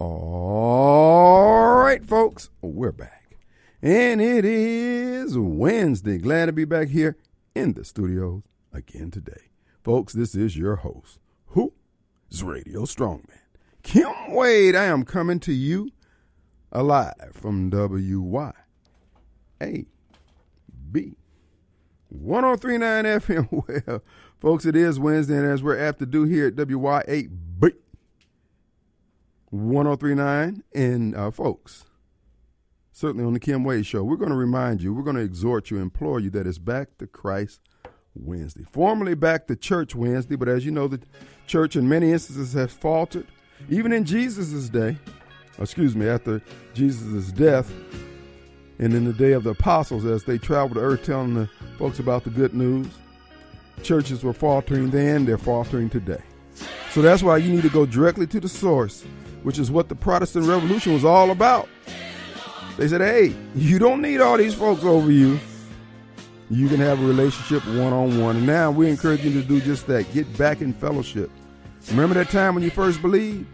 All right, folks, we're back. And it is Wednesday. Glad to be back here in the studios again today. Folks, this is your host, who is Radio Strongman. Kim Wade, I am coming to you alive from WYAB 1039 FM. Well, folks, it is Wednesday, and as we're apt to do here at WYAB 1039, and uh, folks, certainly on the Kim Wade Show, we're going to remind you, we're going to exhort you, implore you that it's back to Christ Wednesday. Formerly back to church Wednesday, but as you know, the church in many instances has faltered. Even in Jesus' day, excuse me, after Jesus' death, and in the day of the apostles as they traveled the earth telling the folks about the good news. Churches were faltering then, they're faltering today. So that's why you need to go directly to the source, which is what the Protestant Revolution was all about. They said, hey, you don't need all these folks over you. You can have a relationship one on one. And now we encourage you to do just that. Get back in fellowship. Remember that time when you first believed?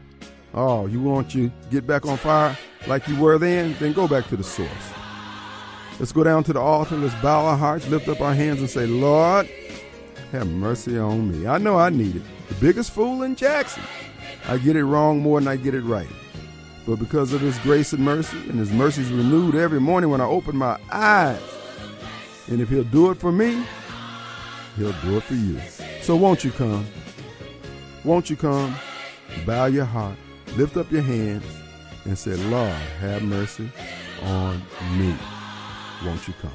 Oh, you want you get back on fire like you were then? Then go back to the source. Let's go down to the altar. Let's bow our hearts, lift up our hands, and say, Lord, have mercy on me. I know I need it. The biggest fool in Jackson. I get it wrong more than I get it right. But because of His grace and mercy, and His mercy is renewed every morning when I open my eyes, and if He'll do it for me, He'll do it for you. So won't you come? Won't you come? Bow your heart, lift up your hands, and say, Lord, have mercy on me. Won't you come?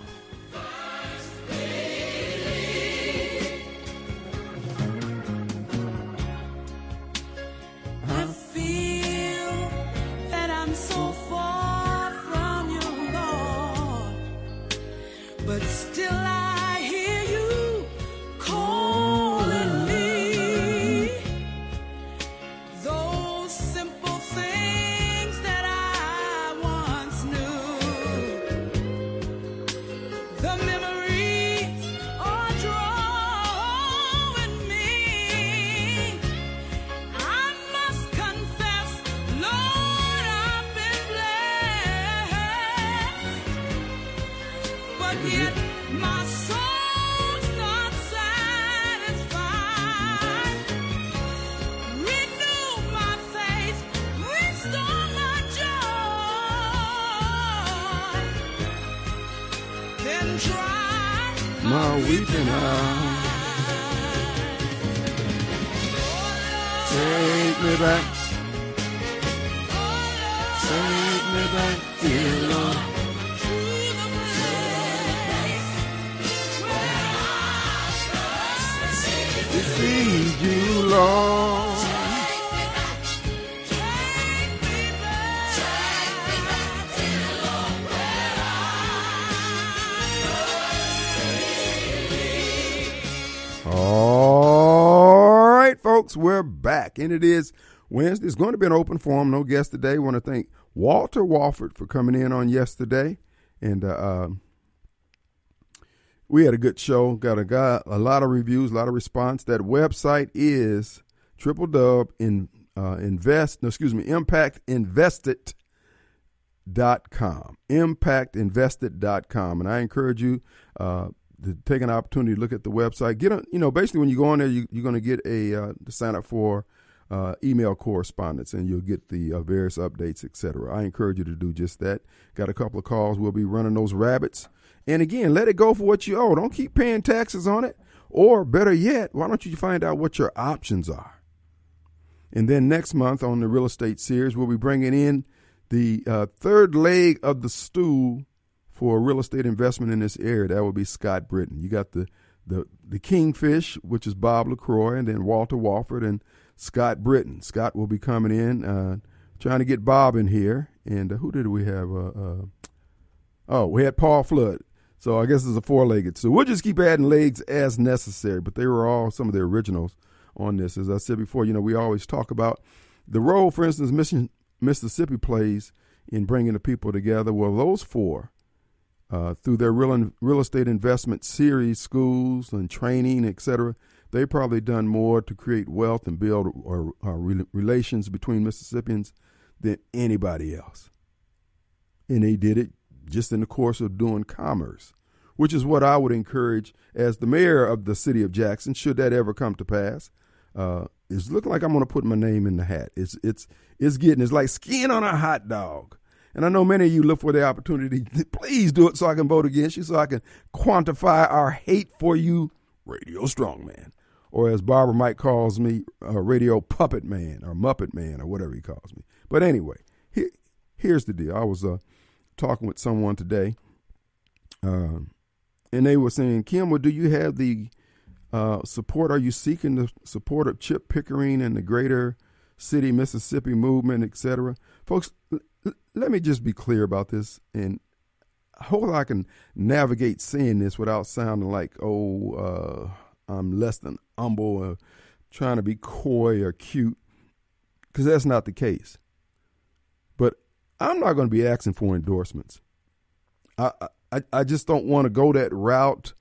My soul's not satisfied. Renew my faith, restore my joy, and try my weeping uh, eyes. Take me back. Folks, we're back, and it is Wednesday. It's going to be an open forum. No guest today. want to thank Walter Walford for coming in on yesterday, and uh, uh, we had a good show. Got a got a lot of reviews, a lot of response. That website is triple dub in uh, invest. No, excuse me, impactinvested dot com impactinvested.com and i encourage you uh, to take an opportunity to look at the website. Get a, you know, basically when you go on there, you, are going to get a uh, to sign up for uh, email correspondence, and you'll get the uh, various updates, etc. I encourage you to do just that. Got a couple of calls. We'll be running those rabbits, and again, let it go for what you owe. Don't keep paying taxes on it, or better yet, why don't you find out what your options are? And then next month on the real estate series, we'll be bringing in the uh, third leg of the stool for a real estate investment in this area, that would be Scott Britton. You got the the the Kingfish, which is Bob LaCroix, and then Walter Walford and Scott Britton. Scott will be coming in, uh, trying to get Bob in here. And uh, who did we have? Uh, uh oh, we had Paul Flood. So I guess it's a four legged. So we'll just keep adding legs as necessary. But they were all some of the originals on this. As I said before, you know, we always talk about the role, for instance, Mission, Mississippi plays in bringing the people together. Well, those four uh, through their real in, real estate investment series, schools and training, etc. They've probably done more to create wealth and build or, or re- relations between Mississippians than anybody else. And they did it just in the course of doing commerce, which is what I would encourage as the mayor of the city of Jackson, should that ever come to pass. Uh, it's looking like I'm going to put my name in the hat. It's it's it's getting it's like skin on a hot dog. And I know many of you look for the opportunity. Please do it so I can vote against you, so I can quantify our hate for you, Radio Strongman, or as Barbara Mike calls me, uh, Radio Puppet Man or Muppet Man or whatever he calls me. But anyway, here, here's the deal. I was uh, talking with someone today, uh, and they were saying, Kim, well, do you have the uh, support? Are you seeking the support of Chip Pickering and the greater city Mississippi movement, etc.? Folks, let me just be clear about this, and hope I can navigate saying this without sounding like, oh, uh, I'm less than humble or trying to be coy or cute, because that's not the case. But I'm not going to be asking for endorsements. I, I, I just don't want to go that route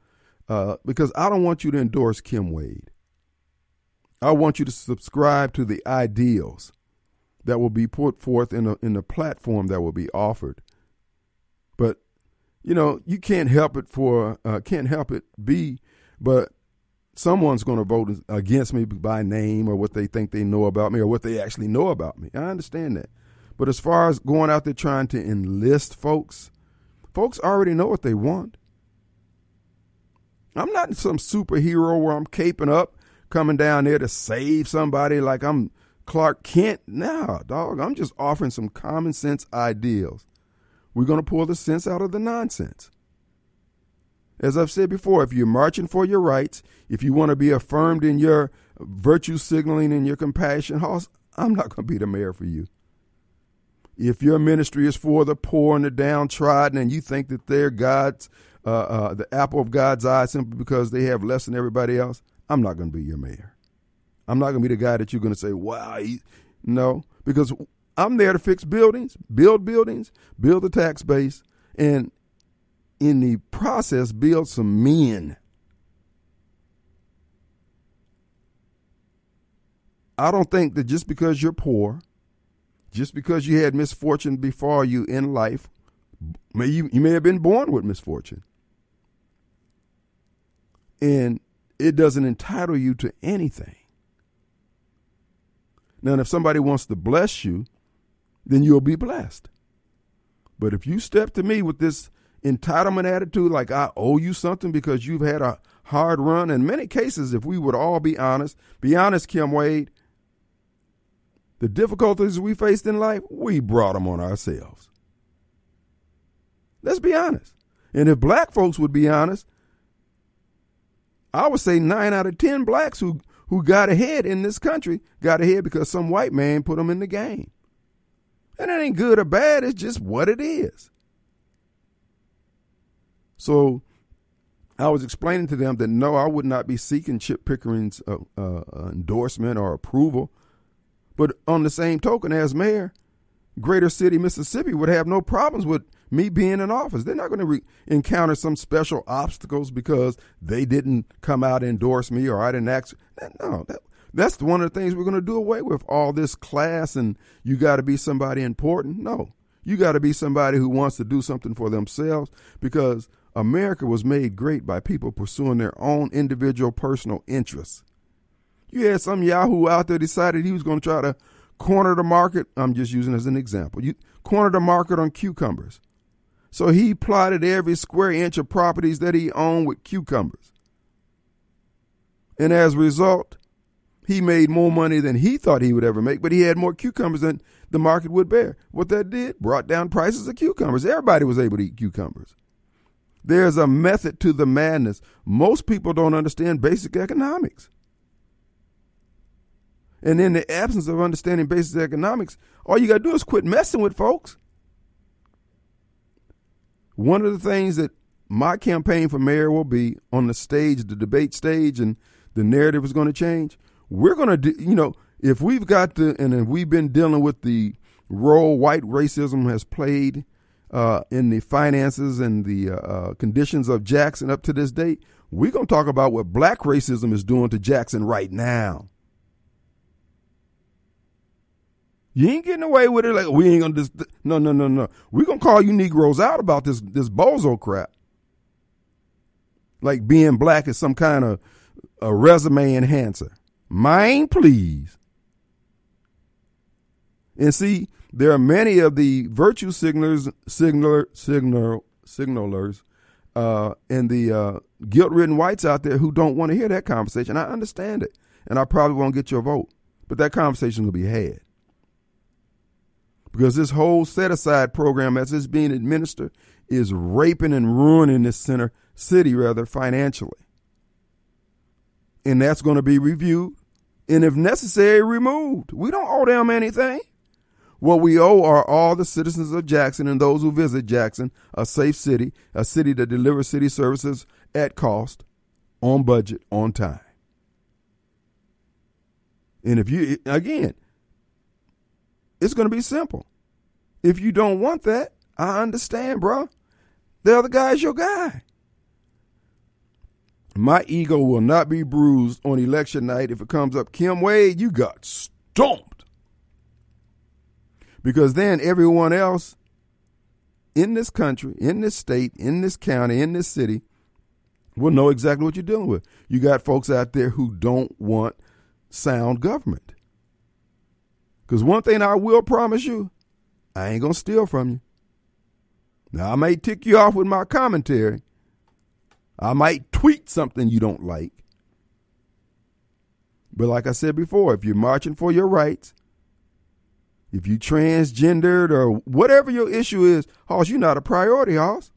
uh, because I don't want you to endorse Kim Wade. I want you to subscribe to the ideals that will be put forth in a in the platform that will be offered. But you know, you can't help it for uh, can't help it be, but someone's going to vote against me by name or what they think they know about me or what they actually know about me. I understand that. But as far as going out there trying to enlist folks, folks already know what they want. I'm not some superhero where I'm caping up, coming down there to save somebody like I'm Clark Kent. Nah, dog. I'm just offering some common sense ideals. We're going to pull the sense out of the nonsense. As I've said before, if you're marching for your rights, if you want to be affirmed in your virtue signaling and your compassion, I'm not going to be the mayor for you. If your ministry is for the poor and the downtrodden, and you think that they're God's, uh, uh, the apple of God's eye simply because they have less than everybody else, I'm not going to be your mayor. I'm not going to be the guy that you're going to say, wow, he, no, because I'm there to fix buildings, build buildings, build the tax base, and in the process, build some men. I don't think that just because you're poor, just because you had misfortune before you in life, may you, you may have been born with misfortune. And it doesn't entitle you to anything. Now, if somebody wants to bless you, then you'll be blessed. But if you step to me with this entitlement attitude, like I owe you something because you've had a hard run, in many cases, if we would all be honest, be honest, Kim Wade, the difficulties we faced in life, we brought them on ourselves. Let's be honest. And if black folks would be honest, I would say nine out of ten blacks who who got ahead in this country got ahead because some white man put them in the game. And it ain't good or bad, it's just what it is. So I was explaining to them that no, I would not be seeking Chip Pickering's uh, uh, endorsement or approval. But on the same token, as mayor, Greater City, Mississippi would have no problems with me being in office. They're not going to re- encounter some special obstacles because they didn't come out and endorse me or I didn't ask. No, that, that's one of the things we're going to do away with. All this class and you got to be somebody important. No, you got to be somebody who wants to do something for themselves because America was made great by people pursuing their own individual personal interests. You had some Yahoo out there decided he was going to try to corner the market. I'm just using as an example. You corner the market on cucumbers. So he plotted every square inch of properties that he owned with cucumbers. And as a result, he made more money than he thought he would ever make, but he had more cucumbers than the market would bear. What that did brought down prices of cucumbers. Everybody was able to eat cucumbers. There's a method to the madness. Most people don't understand basic economics. And in the absence of understanding basic economics, all you got to do is quit messing with folks. One of the things that my campaign for mayor will be on the stage, the debate stage, and the narrative is going to change. We're going to you know, if we've got the, and we've been dealing with the role white racism has played uh, in the finances and the uh, uh conditions of Jackson up to this date, we're going to talk about what black racism is doing to Jackson right now. You ain't getting away with it. Like we ain't gonna just no no no no. We gonna call you Negroes out about this this bozo crap. Like being black is some kind of a resume enhancer. Mind, please. And see, there are many of the virtue signalers, signaler, signal, signalers, uh, and the uh, guilt-ridden whites out there who don't want to hear that conversation. I understand it, and I probably won't get your vote, but that conversation will be had because this whole set-aside program, as it's being administered, is raping and ruining this center city rather financially, and that's going to be reviewed, and if necessary, removed. We don't owe them anything. What we owe are all the citizens of Jackson and those who visit Jackson, a safe city, a city that delivers city services at cost, on budget, on time. And if you, again, it's going to be simple. If you don't want that, I understand, bro. The other guy's your guy. My ego will not be bruised on election night if it comes up, Kim Wade, you got stomped because then everyone else in this country, in this state, in this county, in this city will know exactly what you're dealing with. You got folks out there who don't want sound government. Because one thing I will promise you, I ain't going to steal from you. Now, I may tick you off with my commentary. I might tweet something you don't like. But like I said before, if you're marching for your rights, if you're transgendered or whatever your issue is, Hoss, you're not a priority, Hoss.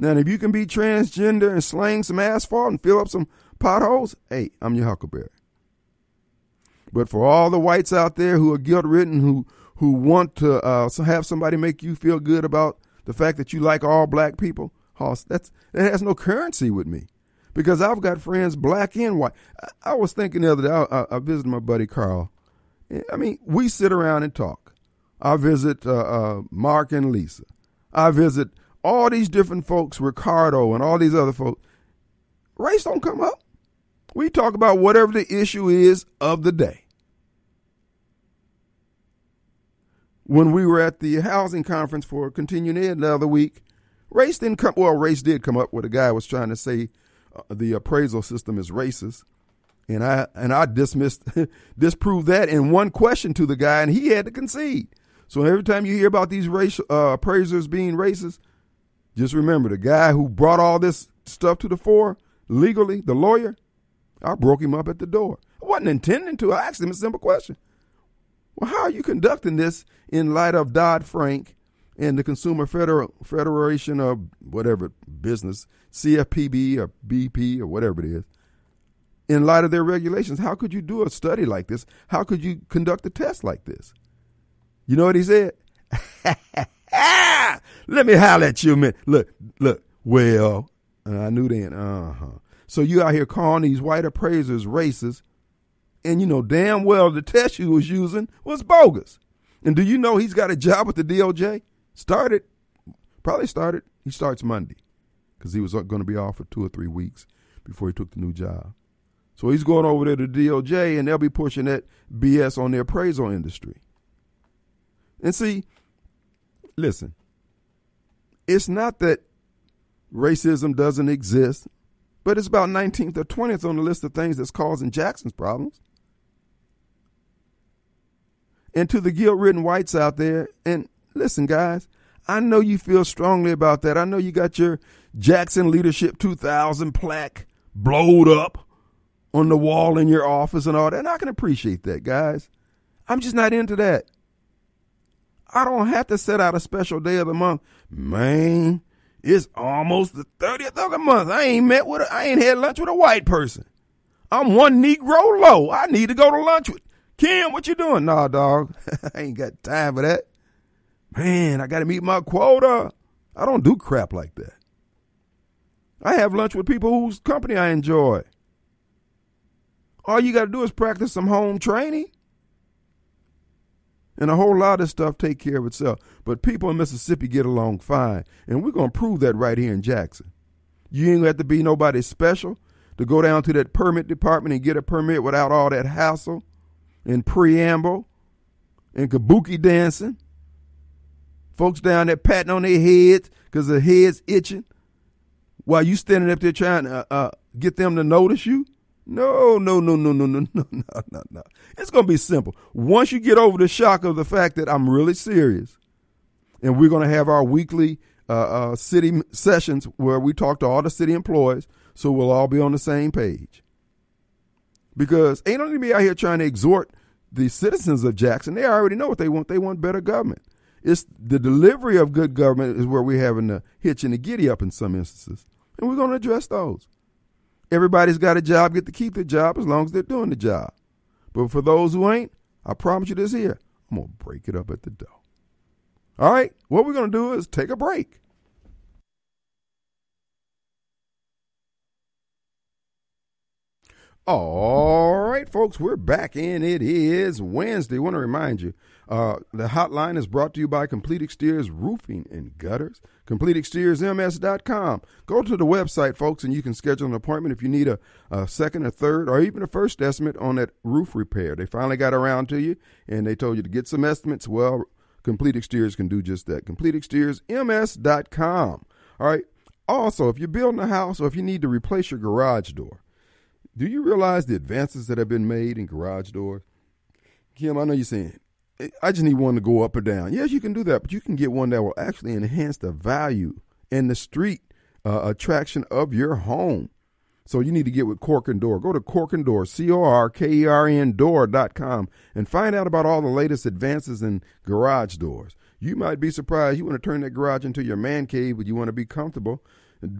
Now, if you can be transgender and slang some asphalt and fill up some potholes, hey, I'm your huckleberry. But for all the whites out there who are guilt ridden, who who want to uh, have somebody make you feel good about the fact that you like all black people, Hoss, that's that has no currency with me, because I've got friends black and white. I, I was thinking the other day, I, I visited my buddy Carl I mean, we sit around and talk. I visit uh, uh, Mark and Lisa. I visit all these different folks, Ricardo and all these other folks. Race don't come up. We talk about whatever the issue is of the day. When we were at the housing conference for Continuing Ed the other week, race didn't come. Well, race did come up where the guy was trying to say uh, the appraisal system is racist and I and I dismissed disproved that in one question to the guy, and he had to concede. So every time you hear about these race uh, appraisers being racist, just remember the guy who brought all this stuff to the fore legally, the lawyer. I broke him up at the door. I wasn't intending to. I asked him a simple question. Well, how are you conducting this in light of Dodd Frank and the Consumer Federal Federation of whatever business, CFPB or BP or whatever it is? in light of their regulations. How could you do a study like this? How could you conduct a test like this? You know what he said? Let me holler at you minute. Look, look. Well, I knew then. Uh huh. So you out here calling these white appraisers racist, and you know damn well the test you was using was bogus. And do you know he's got a job with the DOJ? Started, probably started. He starts Monday because he was uh, going to be off for two or three weeks before he took the new job. So he's going over there to DOJ and they'll be pushing that BS on the appraisal industry. And see, listen, it's not that racism doesn't exist, but it's about 19th or 20th on the list of things that's causing Jackson's problems. And to the guilt ridden whites out there, and listen, guys, I know you feel strongly about that. I know you got your Jackson Leadership 2000 plaque blowed up on the wall in your office and all that. And I can appreciate that, guys. I'm just not into that. I don't have to set out a special day of the month. Man, it's almost the 30th of the month. I ain't met with a, I ain't had lunch with a white person. I'm one Negro low. I need to go to lunch with Kim. What you doing? Nah, dog. I ain't got time for that. Man, I got to meet my quota. I don't do crap like that. I have lunch with people whose company I enjoy. All you got to do is practice some home training. And a whole lot of stuff take care of itself. But people in Mississippi get along fine. And we're going to prove that right here in Jackson. You ain't got to be nobody special to go down to that permit department and get a permit without all that hassle and preamble and kabuki dancing. Folks down there patting on their heads because their heads itching while you standing up there trying to uh, uh, get them to notice you. No, no, no, no, no, no, no, no, no, no. It's going to be simple. Once you get over the shock of the fact that I'm really serious, and we're going to have our weekly uh, uh, city sessions where we talk to all the city employees, so we'll all be on the same page. Because ain't nobody be out here trying to exhort the citizens of Jackson. They already know what they want. They want better government. It's the delivery of good government is where we're having the hitch and the giddy up in some instances, and we're going to address those. Everybody's got a job, get to keep their job as long as they're doing the job. But for those who ain't, I promise you this here, I'm going to break it up at the door. All right, what we're going to do is take a break. All right, folks, we're back and it is Wednesday. I want to remind you uh, the hotline is brought to you by Complete Exteriors Roofing and Gutters. CompleteExteriorsMS.com. Go to the website, folks, and you can schedule an appointment if you need a, a second, a third, or even a first estimate on that roof repair. They finally got around to you and they told you to get some estimates. Well, Complete Exteriors can do just that. CompleteExteriorsMS.com. All right. Also, if you're building a house or if you need to replace your garage door, do you realize the advances that have been made in garage doors? Kim, I know you're saying, I just need one to go up or down. Yes, you can do that, but you can get one that will actually enhance the value and the street uh, attraction of your home. So you need to get with Corkern Door. Go to Corkern Door, C O R K E R N Door.com, and find out about all the latest advances in garage doors. You might be surprised. You want to turn that garage into your man cave, but you want to be comfortable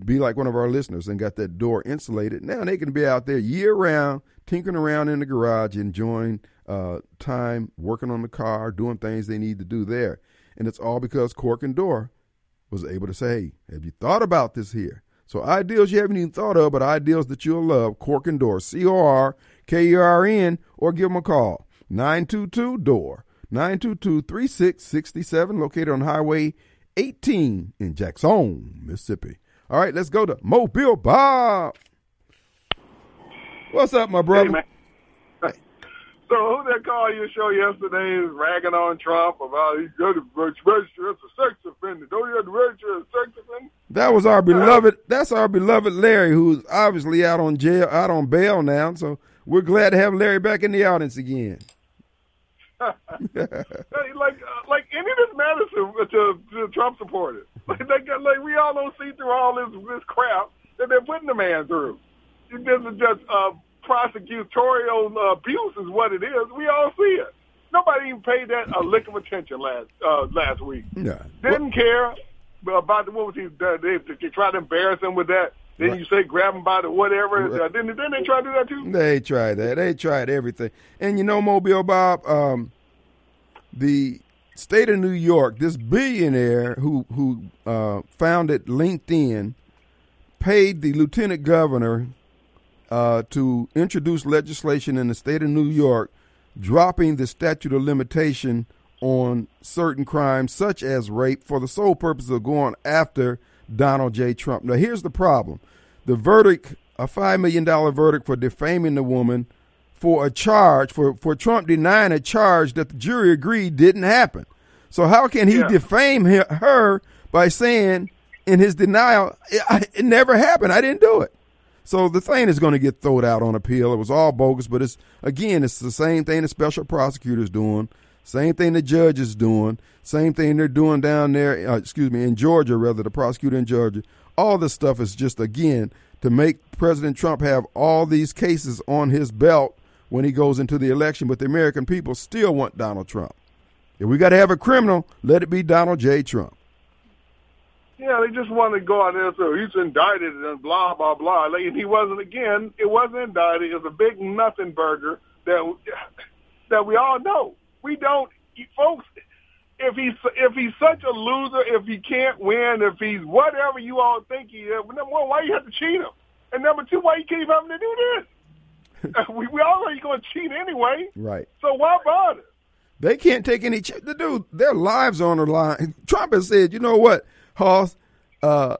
be like one of our listeners and got that door insulated. Now they can be out there year round, tinkering around in the garage, enjoying uh, time, working on the car, doing things they need to do there. And it's all because Corkern Door was able to say, hey, have you thought about this here? So ideals you haven't even thought of, but ideals that you'll love, Corkern Door, C-O-R-K-E-R-N, or give them a call, 922-DOOR, 922-3667, located on Highway 18 in Jackson, Mississippi. All right, let's go to Mobile Bob. What's up, my brother? Hey, so who that called your show yesterday is ragging on Trump about he's going to register as a sex offender. Don't you have to register as a sex offender? That was our beloved. That's our beloved Larry, who's obviously out on jail, out on bail now. So we're glad to have Larry back in the audience again. like, uh, like any of this matters to, to, to Trump supporters. Like, they got, like we all don't see through all this this crap that they're putting the man through. This is just uh, prosecutorial uh, abuse, is what it is. We all see it. Nobody even paid that a lick of attention last uh, last week. Yeah. Didn't care about the what was he? They, they tried to embarrass him with that. Then right. you say grab him by the whatever. Right. Uh, didn't, didn't they try to do that too? They tried that. They tried everything. And you know, Mobile Bob, um, the state of New York, this billionaire who who uh, founded LinkedIn paid the lieutenant governor uh, to introduce legislation in the state of New York, dropping the statute of limitation on certain crimes such as rape for the sole purpose of going after Donald J. Trump. Now, here's the problem: the verdict, a five million dollar verdict for defaming the woman for a charge for for Trump denying a charge that the jury agreed didn't happen. So how can he yeah. defame her by saying in his denial it, it, never happened? I didn't do it. So the thing is going to get thrown out on appeal. It was all bogus, but it's again, it's the same thing the special prosecutor's doing, same thing the judge is doing, same thing they're doing down there. Uh, excuse me, in Georgia, rather the prosecutor in Georgia. All this stuff is just again to make President Trump have all these cases on his belt when he goes into the election, but the American people still want Donald Trump. If we got to have a criminal, let it be Donald J. Trump. Yeah, they just want to go out there so he's indicted and blah blah blah. Like, and he wasn't again. It wasn't indicted. It was a big nothing burger that that we all know. We don't, folks. If he's if he's such a loser, if he can't win, if he's whatever you all think he is, number one, why you have to cheat him? And number two, why you keep having to do this? we, we all know you're going to cheat anyway. Right. So why bother? They can't take any. Ch- the dude, their lives on the line. Trump has said, you know what, Hoss, uh,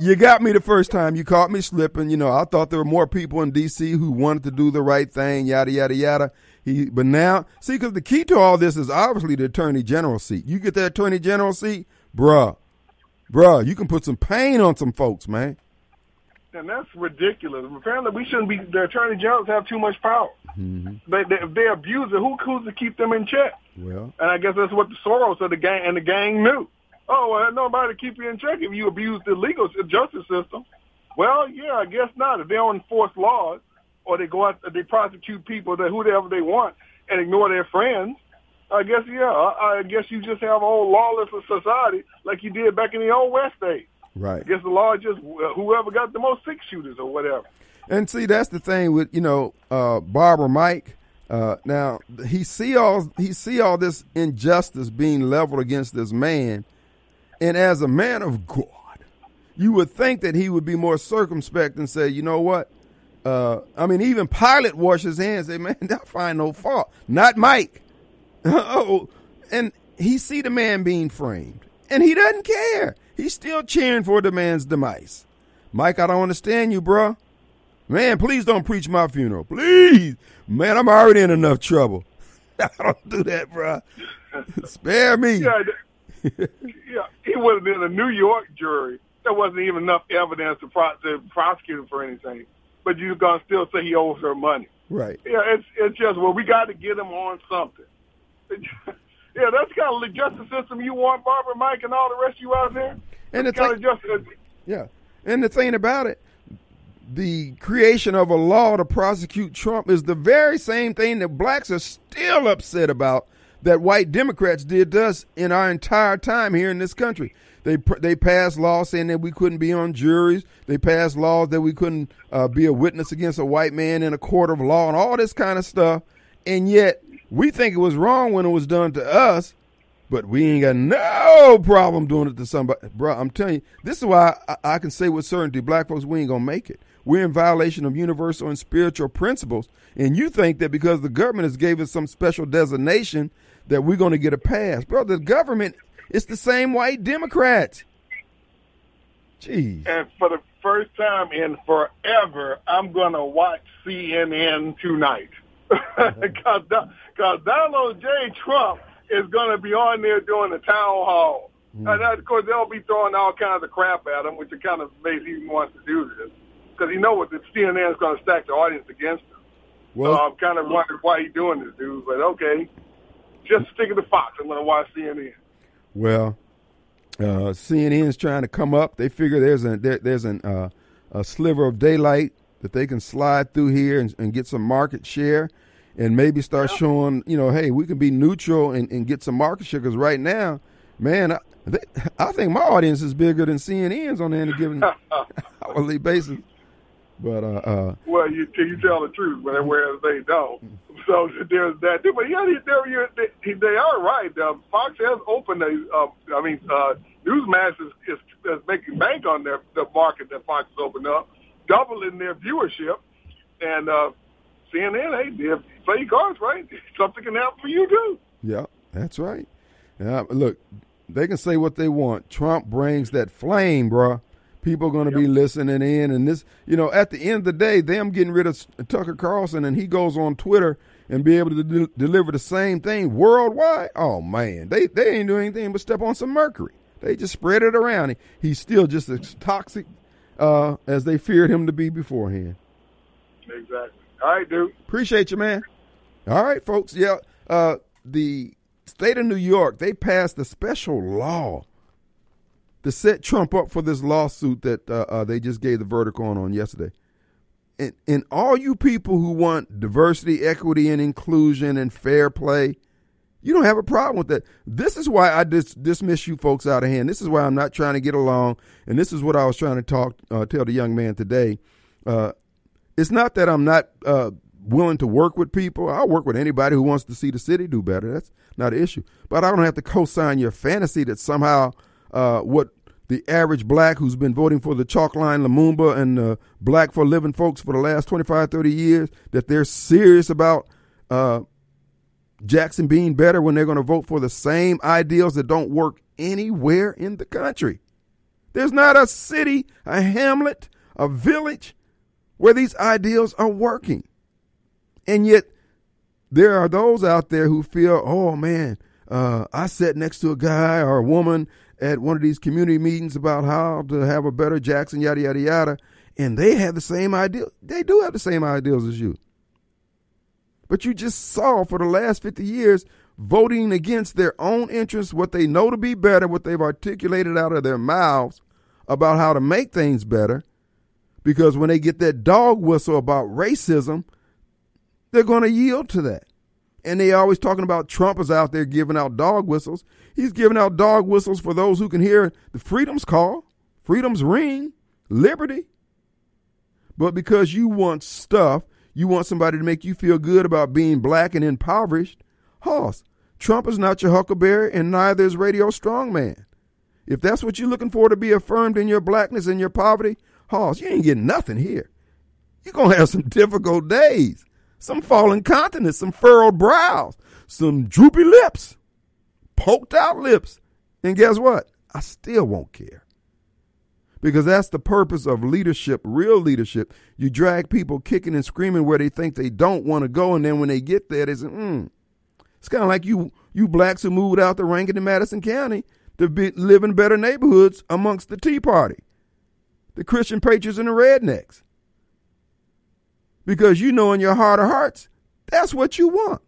you got me the first time. You caught me slipping. You know, I thought there were more people in D.C. who wanted to do the right thing. Yada yada yada. He He, but now, see, because the key to all this is obviously the attorney general seat. You get that attorney general seat, bruh, bruh, you can put some pain on some folks, man. And that's ridiculous. Apparently, we shouldn't be. The attorney generals have too much power. Mm-hmm. They, they, if they abuse it, who who's to keep them in check? Well, and I guess that's what the Soros of the gang and the gang knew. Oh, well, nobody to keep you in check if you abuse the legal justice system. Well, yeah, I guess not. If they don't enforce laws, or they go out, they prosecute people that whoever they want and ignore their friends. I guess yeah. I, I guess you just have a whole lawless society like you did back in the old West days. Right. I guess the largest, whoever got the most six shooters or whatever. And see, that's the thing with you know uh, Barbara Mike. Uh, now he see all he see all this injustice being leveled against this man, and as a man of God, you would think that he would be more circumspect and say, you know what, uh, I mean, even Pilate washed his hands. Say, man, I find no fault. Not Mike. oh, and he see the man being framed, and he doesn't care. He's still cheering for the man's demise. Mike, I don't understand you, bro. Man, please don't preach my funeral. Please. Man, I'm already in enough trouble. I don't do that, bro. Spare me. Yeah, yeah, he would have been a New York jury. There wasn't even enough evidence to, pro- to prosecute him for anything but you're gonna still say he owes her money. Right. Yeah, it's it's just well, we got to get him on something. yeah, that's kind of the justice system you want, Barbara, Mike, and all the rest of you out there. And the kind thing, justice. yeah, and the thing about it, the creation of a law to prosecute Trump is the very same thing that blacks are still upset about that white Democrats did to us in our entire time here in this country. They they passed laws saying that we couldn't be on juries. They passed laws that we couldn't uh, be a witness against a white man in a court of law and all this kind of stuff. And yet we think it was wrong when it was done to us, but we ain't got no problem doing it to somebody. Bro, I'm telling you, this is why I, I can say with certainty, black folks, we ain't gonna make it. We're in violation of universal and spiritual principles. And you think that because the government has gave us some special designation that we're going to get a pass. Bro, the government it's the same white Democrats. Jeez. And for the first time in forever, I'm going to watch CNN tonight. Because Donald J. Trump is going to be on there doing the town hall. Mm. And of course, they'll be throwing all kinds of crap at him, which is kind of makes he wants to do this. Because he know what the CNN is going to stack the audience against him. Well, so I'm kind of wondering why he's doing this, dude. But okay, just stick to the Fox. I'm going to watch CNN. Well, uh, CNN's trying to come up. They figure there's a there, there's an uh, a sliver of daylight that they can slide through here and, and get some market share, and maybe start showing you know, hey, we can be neutral and, and get some market share. Because right now, man, I, they, I think my audience is bigger than CNN's on any given hourly basis. But uh, uh, well, you you tell the truth, but whereas they don't. So there's that. But yeah, they, they, they are right. Uh, Fox has opened a. Uh, I mean, uh, Newsmax is, is, is making bank on their the market that Fox has opened up, doubling their viewership, and uh, CNN. Hey, they play cards right. Something can happen for you too. Yeah, that's right. Yeah, look, they can say what they want. Trump brings that flame, bruh. People are going to yep. be listening in, and this, you know, at the end of the day, them getting rid of Tucker Carlson, and he goes on Twitter and be able to de- deliver the same thing worldwide. Oh man, they they ain't doing anything but step on some mercury. They just spread it around. He, He's still just as toxic uh, as they feared him to be beforehand. Exactly. All right, dude. Appreciate you, man. All right, folks. Yeah, uh, the state of New York they passed a special law to set Trump up for this lawsuit that uh, uh, they just gave the verdict on on yesterday. And, and all you people who want diversity, equity, and inclusion and fair play, you don't have a problem with that. This is why I dis- dismiss you folks out of hand. This is why I'm not trying to get along. And this is what I was trying to talk, uh, tell the young man today. Uh, it's not that I'm not uh, willing to work with people. I'll work with anybody who wants to see the city do better. That's not an issue. But I don't have to co-sign your fantasy that somehow uh, what the average black who's been voting for the Chokwe Lumumba and uh, black for living folks for the last 25, 30 years, that they're serious about uh, Jackson being better when they're going to vote for the same ideals that don't work anywhere in the country. There's not a city, a hamlet, a village where these ideals are working. And yet, there are those out there who feel, oh man, uh, I sat next to a guy or a woman at one of these community meetings about how to have a better Jackson, yada, yada, yada. And they have the same idea. They do have the same ideals as you. But you just saw for the last 50 years voting against their own interests, what they know to be better, what they've articulated out of their mouths about how to make things better. Because when they get that dog whistle about racism, they're going to yield to that. And they always talking about Trump is out there giving out dog whistles. He's giving out dog whistles for those who can hear the freedom's call, freedom's ring, liberty. But because you want stuff, you want somebody to make you feel good about being black and impoverished, Hoss, Trump is not your huckleberry and neither is Radio Strongman. If that's what you're looking for to be affirmed in your blackness and your poverty, Hoss, you ain't getting nothing here. You're going to have some difficult days some fallen continents, some furrowed brows, some droopy lips, poked out lips. And guess what? I still won't care. Because that's the purpose of leadership, real leadership. You drag people kicking and screaming where they think they don't want to go, and then when they get there, they say, hmm. It's kind of like you you blacks who moved out to Rankin and Madison County to be, live in better neighborhoods amongst the Tea Party, the Christian patriots and the rednecks because you know in your heart of hearts, that's what you want.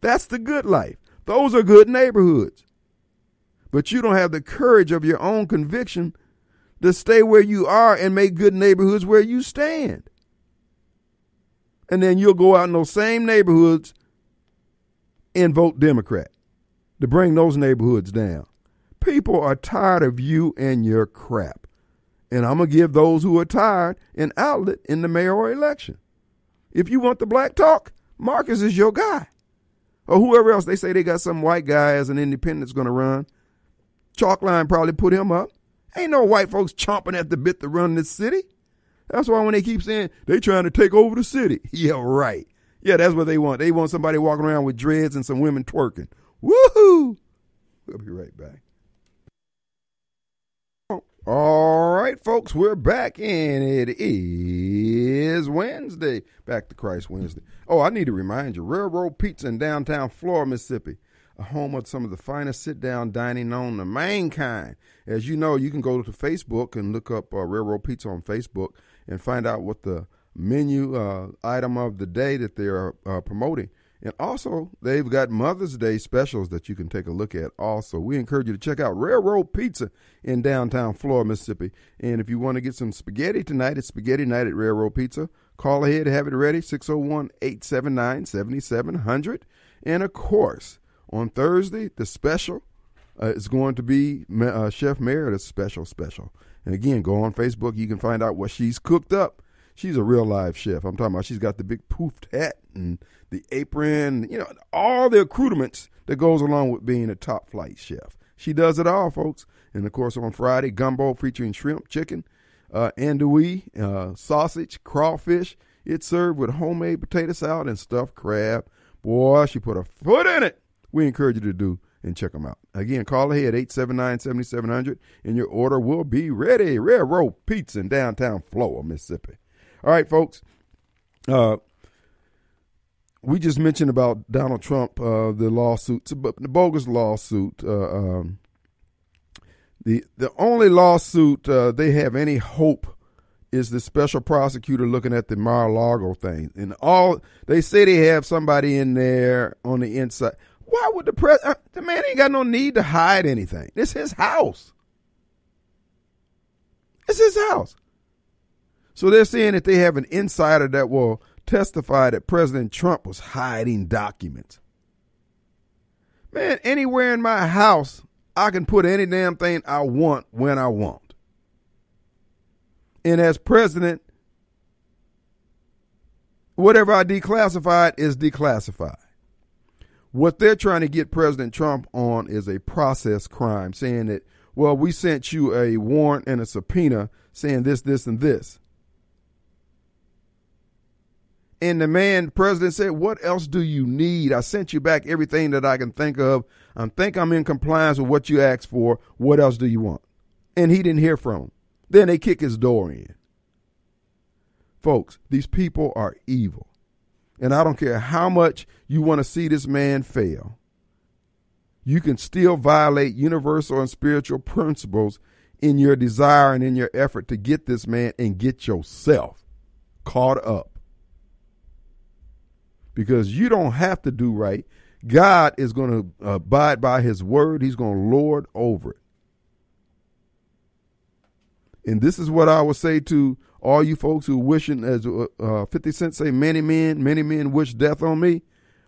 That's the good life. Those are good neighborhoods. But you don't have the courage of your own conviction to stay where you are and make good neighborhoods where you stand. And then you'll go out in those same neighborhoods and vote Democrat to bring those neighborhoods down. People are tired of you and your crap. And I'm going to give those who are tired an outlet in the mayoral election. If you want the black talk, Marcus is your guy. Or whoever else they say they got some white guy as an independent that's going to run. Chokwe probably put him up. Ain't no white folks chomping at the bit to run this city. That's why when they keep saying they trying to take over the city. Yeah, right. Yeah, that's what they want. They want somebody walking around with dreads and some women twerking. Woohoo! We'll be right back. All right, folks, we're back, and it is Wednesday. Back to Christ Wednesday. Oh, I need to remind you Railroad Pizza in downtown Flora, Mississippi, a home of some of the finest sit down dining known to mankind. As you know, you can go to Facebook and look up uh, Railroad Pizza on Facebook and find out what the menu uh, item of the day that they're uh, promoting. And also, they've got Mother's Day specials that you can take a look at. Also, we encourage you to check out Railroad Pizza in downtown Flora, Mississippi. And if you want to get some spaghetti tonight, it's spaghetti night at Railroad Pizza. Call ahead, have it ready 601 879 7700. And of course, on Thursday, the special uh, is going to be uh, Chef Meredith's special special. And again, go on Facebook. You can find out what she's cooked up. She's a real live chef. I'm talking about she's got the big poofed hat and the apron, you know, all the accoutrements that goes along with being a top flight chef. She does it all, folks. And of course, on Friday, gumbo featuring shrimp, chicken, uh, andouille, uh, sausage, crawfish. It's served with homemade potato salad and stuffed crab. Boy, she put a foot in it. We encourage you to do and check them out. Again, call ahead 879-7700 and your order will be ready. Railroad Pizza in downtown Flora, Mississippi. All right, folks. Uh, we just mentioned about Donald Trump, uh, the lawsuit, the bogus lawsuit. Uh, um, the the only lawsuit uh, they have any hope is the special prosecutor looking at the Mar-a-Lago thing, and all they say they have somebody in there on the inside. Why would the press? Uh, the man ain't got no need to hide anything. It's his house. It's his house. So they're saying that they have an insider that will testify that President Trump was hiding documents. Man, anywhere in my house, I can put any damn thing I want when I want. And as president, whatever I declassified is declassified. What they're trying to get President Trump on is a process crime, saying that, well, we sent you a warrant and a subpoena saying this, this, and this. And the man, president said, What else do you need? I sent you back everything that I can think of. I think I'm in compliance with what you asked for. What else do you want? And he didn't hear from him. Then they kick his door in. Folks, these people are evil. And I don't care how much you want to see this man fail, you can still violate universal and spiritual principles in your desire and in your effort to get this man and get yourself caught up. Because you don't have to do right. God is going to abide by his word, he's going to lord over it. And this is what I would say to all you folks who wishing, as uh, uh 50 Cent say, many men, many men wish death on me.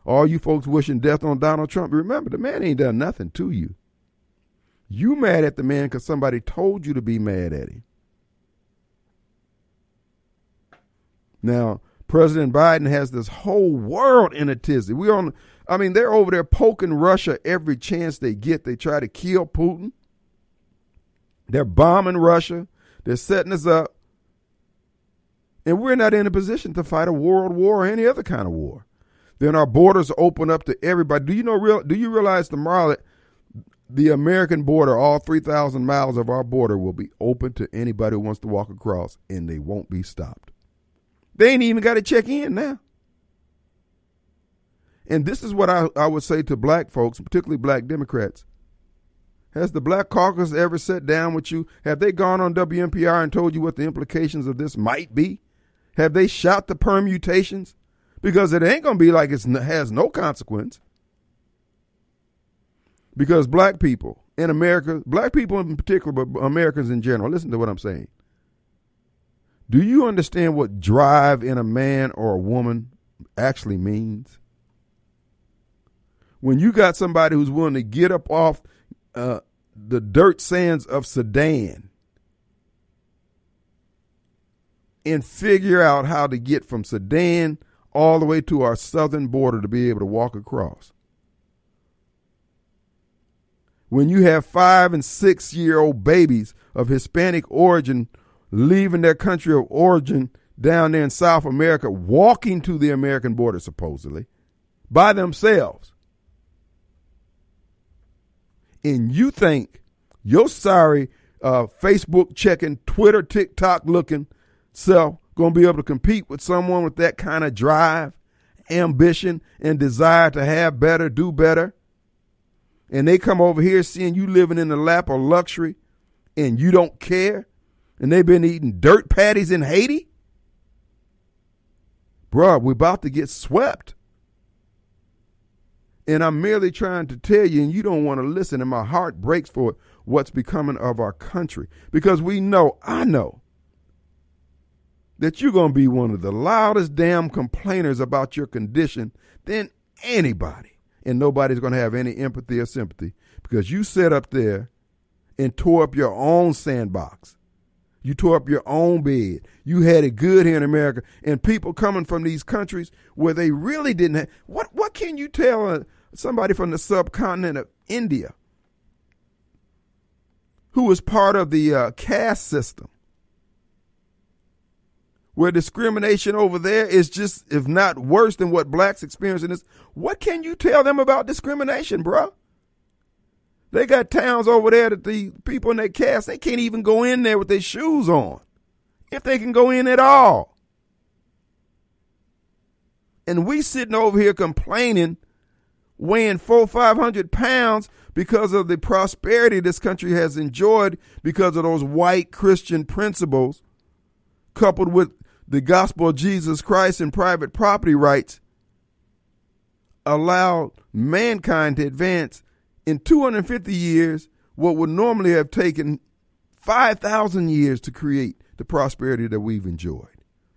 All you folks wishing death on Donald Trump, remember, the man ain't done nothing to you. You mad at the man because somebody told you to be mad at him. Now, President Biden has this whole world in a tizzy. We on I mean, they're over there poking Russia every chance they get. They try to kill Putin. They're bombing Russia. They're setting us up. And we're not in a position to fight a world war or any other kind of war. Then our borders open up to everybody. Do you know real do you realize tomorrow that the American border, all 3,000 miles of our border, will be open to anybody who wants to walk across, and they won't be stopped. They ain't even got to check in now. And this is what I, I would say to black folks, particularly black Democrats. Has the Black Caucus ever sat down with you? Have they gone on WNPR and told you what the implications of this might be? Have they shot the permutations? Because it ain't going to be like it has no consequence because black people in America, black people in particular, but Americans in general, listen to what I'm saying. Do you understand what drive in a man or a woman actually means? When you got somebody who's willing to get up off uh, the dirt sands of Sudan and figure out how to get from Sudan all the way to our southern border to be able to walk across when you have five and six year old babies of Hispanic origin leaving their country of origin down there in South America, walking to the American border, supposedly, by themselves. And you think your sorry uh, Facebook checking, Twitter, TikTok looking self going to be able to compete with someone with that kind of drive, ambition, and desire to have better, do better? and they come over here seeing you living in the lap of luxury and you don't care and they've been eating dirt patties in Haiti? Bruh, we're about to get swept. And I'm merely trying to tell you, and you don't want to listen, and my heart breaks for what's becoming of our country. Because we know, I know, that you're going to be one of the loudest damn complainers about your condition than anybody and nobody's going to have any empathy or sympathy because you sat up there and tore up your own sandbox. You tore up your own bed. You had it good here in America, and people coming from these countries where they really didn't have. What what can you tell uh, somebody from the subcontinent of India who was part of the uh, caste system? where discrimination over there is just, if not worse than what blacks experience in this, what can you tell them about discrimination, bro? They got towns over there that the people in that caste, they can't even go in there with their shoes on. If they can go in at all. And we sitting over here complaining, weighing four, five hundred pounds because of the prosperity this country has enjoyed because of those white Christian principles coupled with the gospel of Jesus Christ and private property rights allowed mankind to advance in 250 years what would normally have taken 5,000 years to create the prosperity that we've enjoyed.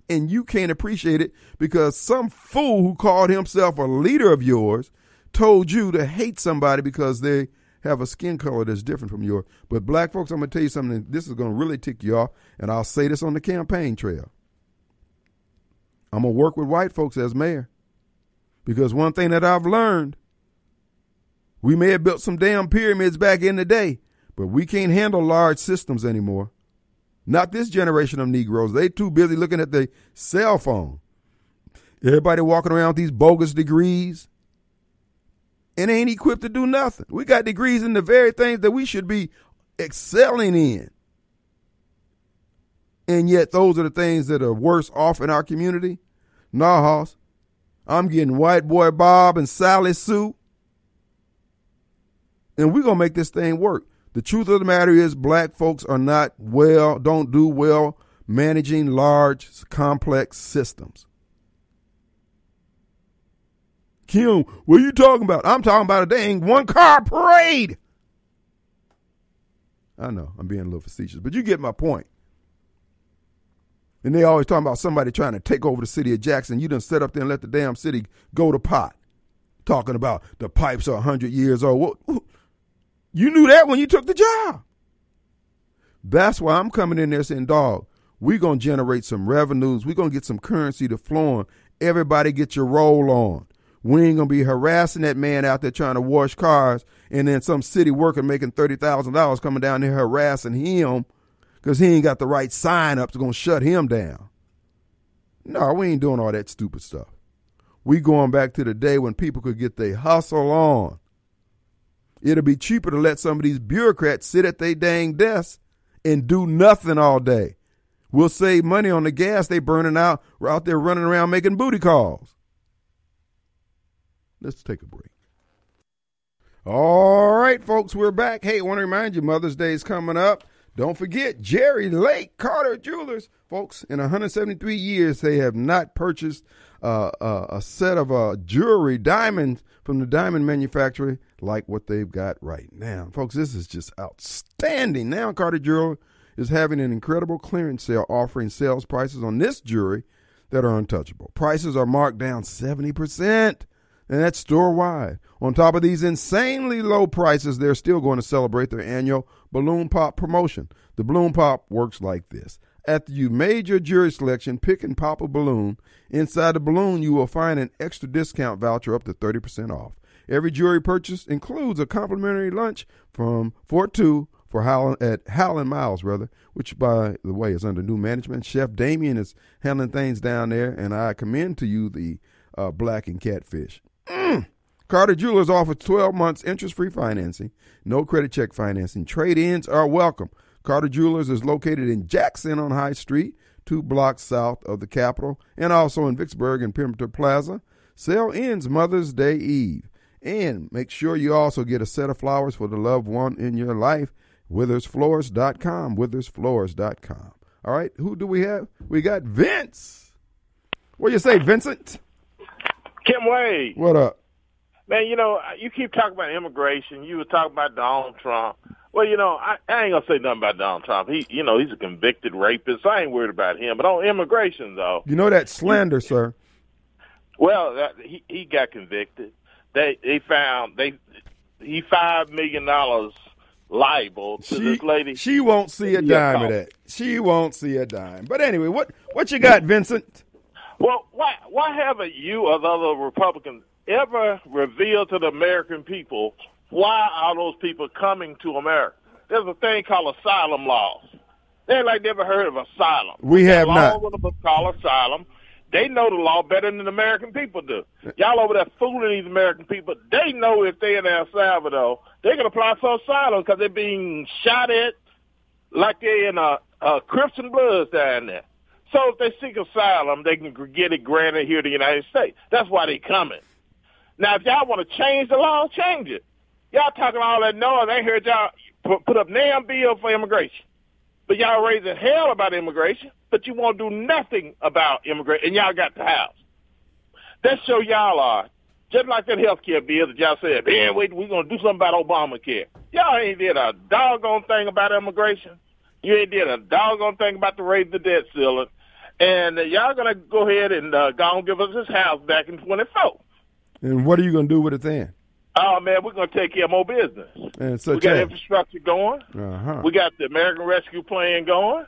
And you can't appreciate it because some fool who called himself a leader of yours told you to hate somebody because they have a skin color that's different from yours. But black folks, I'm going to tell you something. This is going to really tick you off, and I'll say this on the campaign trail. I'm going to work with white folks as mayor. Because one thing that I've learned, we may have built some damn pyramids back in the day, but we can't handle large systems anymore. Not this generation of Negroes. They too busy looking at their cell phone. Everybody walking around with these bogus degrees and ain't equipped to do nothing. We got degrees in the very things that we should be excelling in. And yet, those are the things that are worse off in our community. Nah, Hoss. I'm getting white boy Bob and Sally Sue. And we're going to make this thing work. The truth of the matter is, black folks are not well, don't do well managing large, complex systems. Kim, what are you talking about? I'm talking about a dang one car parade. I know I'm being a little facetious, but you get my point. And they always talking about somebody trying to take over the city of Jackson. You done set up there and let the damn city go to pot. Talking about the pipes are 100 years old. You knew that when you took the job. That's why I'm coming in there saying, dog, we're going to generate some revenues. We're going to get some currency to flowing. Everybody get your roll on. We ain't going to be harassing that man out there trying to wash cars and then some city worker making $30,000 coming down there harassing him because he ain't got the right sign up to going to shut him down. No, we ain't doing all that stupid stuff. We going back to the day when people could get their hustle on. It'll be cheaper to let some of these bureaucrats sit at their dang desks and do nothing all day. We'll save money on the gas they burning out We're out there running around making booty calls. Let's take a break. All right, folks, we're back. Hey, I want to remind you, Mother's Day is coming up. Don't forget Jerry Lake Carter Jewelers. Folks, in 173 years, they have not purchased uh, uh, a set of uh, jewelry, diamonds from the diamond manufacturer like what they've got right now. Folks, this is just outstanding. Now, Carter Jewelry is having an incredible clearance sale offering sales prices on this jewelry that are untouchable. Prices are marked down 70%, and that's store wide. On top of these insanely low prices, they're still going to celebrate their annual Balloon Pop promotion. The Balloon Pop works like this. After you made your jewelry selection, pick and pop a balloon. Inside the balloon, you will find an extra discount voucher up to 30% off. Every jewelry purchase includes a complimentary lunch from Fort 2 for Howland, at Howland Miles, rather, which, by the way, is under new management. Chef Damien is handling things down there, and I commend to you the uh, black and catfish. Mm. Carter Jewelers offers 12 months interest free financing, no credit check financing. Trade ins are welcome. Carter Jewelers is located in Jackson on High Street, two blocks south of the Capitol, and also in Vicksburg and Perimeter Plaza. Sale ends Mother's Day Eve. And make sure you also get a set of flowers for the loved one in your life. WithersFlowers.com. WithersFlowers.com. All right, who do we have? We got Vince. What do you say, Vincent? Kim Wade. What up? Man, you know, you keep talking about immigration. You were talking about Donald Trump. Well, you know, I, I ain't gonna say nothing about Donald Trump. He, you know, he's a convicted rapist. I ain't worried about him. But on immigration, though, you know that slander, sir. Well, that, he he got convicted. They they found they he five million dollars liable to she, this lady. She won't see a dime of that. She won't see a dime. But anyway, what what you got, Vincent? Well, why why haven't you or the other Republicans ever reveal to the American people why are those people coming to America? There's a thing called asylum laws. They ain't like never heard of asylum. We have not. Law called asylum. They know the law better than the American people do. Y'all over there fooling these American people. They know if they're in El Salvador, they can apply for asylum because they're being shot at like they're in a, a Crips and Bloods down there. So if they seek asylum, they can get it granted here in the United States. That's why they coming. Now, if y'all want to change the law, change it. Y'all talking all that noise. I heard y'all put up NAM bill for immigration. But y'all raising hell about immigration, but you won't do nothing about immigration, and y'all got the house. That show y'all are just like that health care bill that y'all said, man, wait, we're going to do something about Obamacare. Y'all ain't did a doggone thing about immigration. You ain't did a doggone thing about the raise the debt ceiling. And y'all going to go ahead and uh, go and give us this house back in 24. And what are you going to do with it then? Oh man, we're gonna take care of more business. And such we got infrastructure going. Uh-huh. We got the American Rescue Plan going.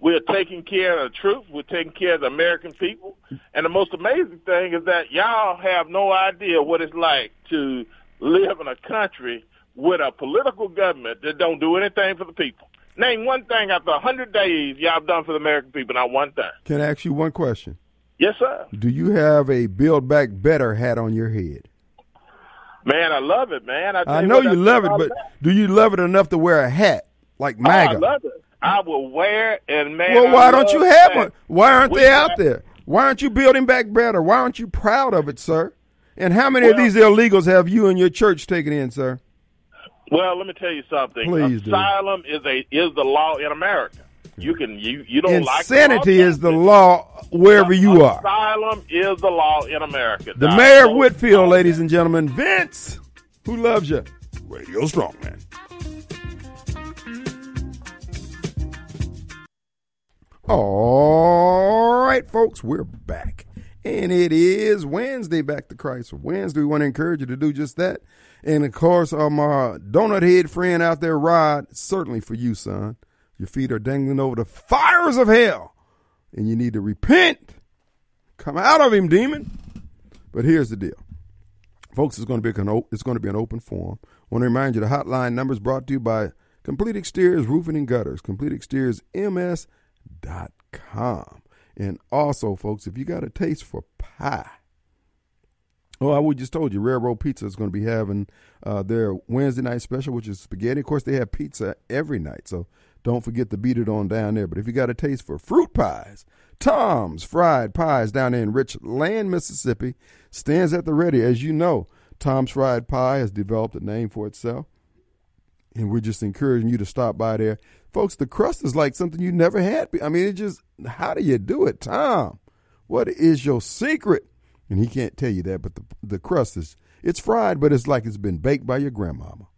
We're taking care of the troops. We're taking care of the American people. And the most amazing thing is that y'all have no idea what it's like to live in a country with a political government that don't do anything for the people. Name one thing after a hundred days y'all have done for the American people. Not one thing. Can I ask you one question? Yes, sir. Do you have a Build Back Better hat on your head? Man, I love it, man. I, I know you love it, but about. do you love it enough to wear a hat like MAGA? Oh, I love it. I will wear it, and man. Well, why don't you have one? Why aren't they out there? Why aren't you building back better? Why aren't you proud of it, sir? And how many of these illegals have you and your church taken in, sir? Well, let me tell you something. Please do. Asylum is a is the law in America. You can you you don't like Insanity is the law wherever you are. Asylum is the law in America. The Now, mayor of Whitfield, ladies and gentlemen, Vince, who loves you, Radio Strong Man. All right, folks, we're back. And it is Wednesday, Back to Christ Wednesday. We want to encourage you to do just that. And of course, uh, my donut head friend out there, Rod, certainly for you, son. Your feet are dangling over the fires of hell, and you need to repent. Come out of him, demon. But here's the deal. Folks, it's going to be an, it's going to be an open forum. I want to remind you the hotline number is brought to you by Complete Exteriors Roofing and Gutters, Complete Exteriors MS.com. And also, folks, if you got a taste for pie, Oh, I we just told you, Railroad Pizza is going to be having uh, their Wednesday night special, which is spaghetti. Of course, they have pizza every night, so don't forget to beat it on down there. But if you got a taste for fruit pies, Tom's Fried Pies down there in Richland, Mississippi, stands at the ready. As you know, Tom's Fried Pie has developed a name for itself, and we're just encouraging you to stop by there, folks. The crust is like something you never had. I mean, it just how do you do it, Tom? What is your secret? And he can't tell you that, but the the crust is it's fried, but it's like it's been baked by your grandmama.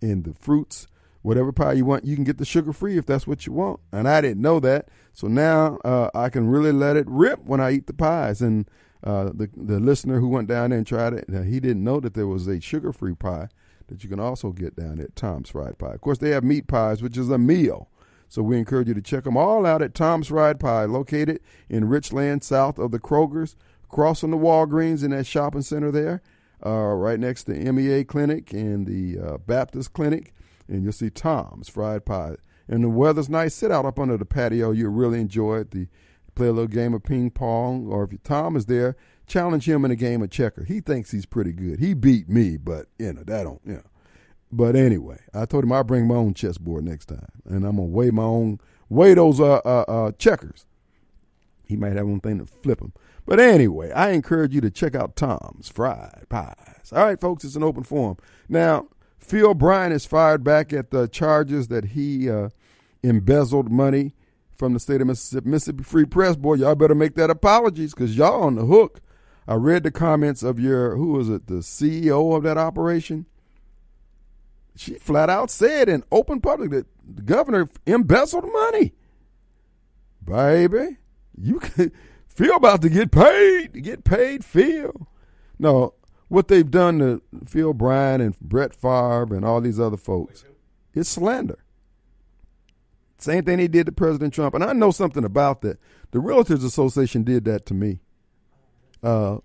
And the fruits, whatever pie you want, you can get the sugar free if that's what you want. And I didn't know that, so now uh, I can really let it rip when I eat the pies. And uh, the the listener who went down there and tried it, he didn't know that there was a sugar free pie that you can also get down at Tom's Fried Pie. Of course, they have meat pies, which is a meal. So we encourage you to check them all out at Tom's Fried Pie, located in Richland, south of the Kroger's, crossing the Walgreens in that shopping center there, uh, right next to MEA Clinic and the uh, Baptist Clinic. And you'll see Tom's Fried Pie. And the weather's nice. Sit out up under the patio. You'll really enjoy it. The play a little game of ping pong, or if Tom is there, challenge him in a game of checker. He thinks he's pretty good. He beat me, but you know that don't you know. But anyway, I told him I'll bring my own chessboard next time, and I'm gonna weigh my own weigh those uh, uh, uh, checkers. He might have one thing to flip him. But anyway, I encourage you to check out Tom's Fried Pies. All right, folks, it's an open forum. Now, Phil Bryant is fired back at the charges that he uh, embezzled money from the state of Mississippi. Mississippi Free Press, boy, y'all better make that apologies because y'all on the hook. I read the comments of your, who was it, the CEO of that operation? She flat out said in open public that the governor embezzled money. Baby, you can feel about to get paid, get paid, Phil. No, what they've done to Phil Bryant and Brett Favre and all these other folks, it's slander. Same thing they did to President Trump. And I know something about that. The Realtors Association did that to me. Uh,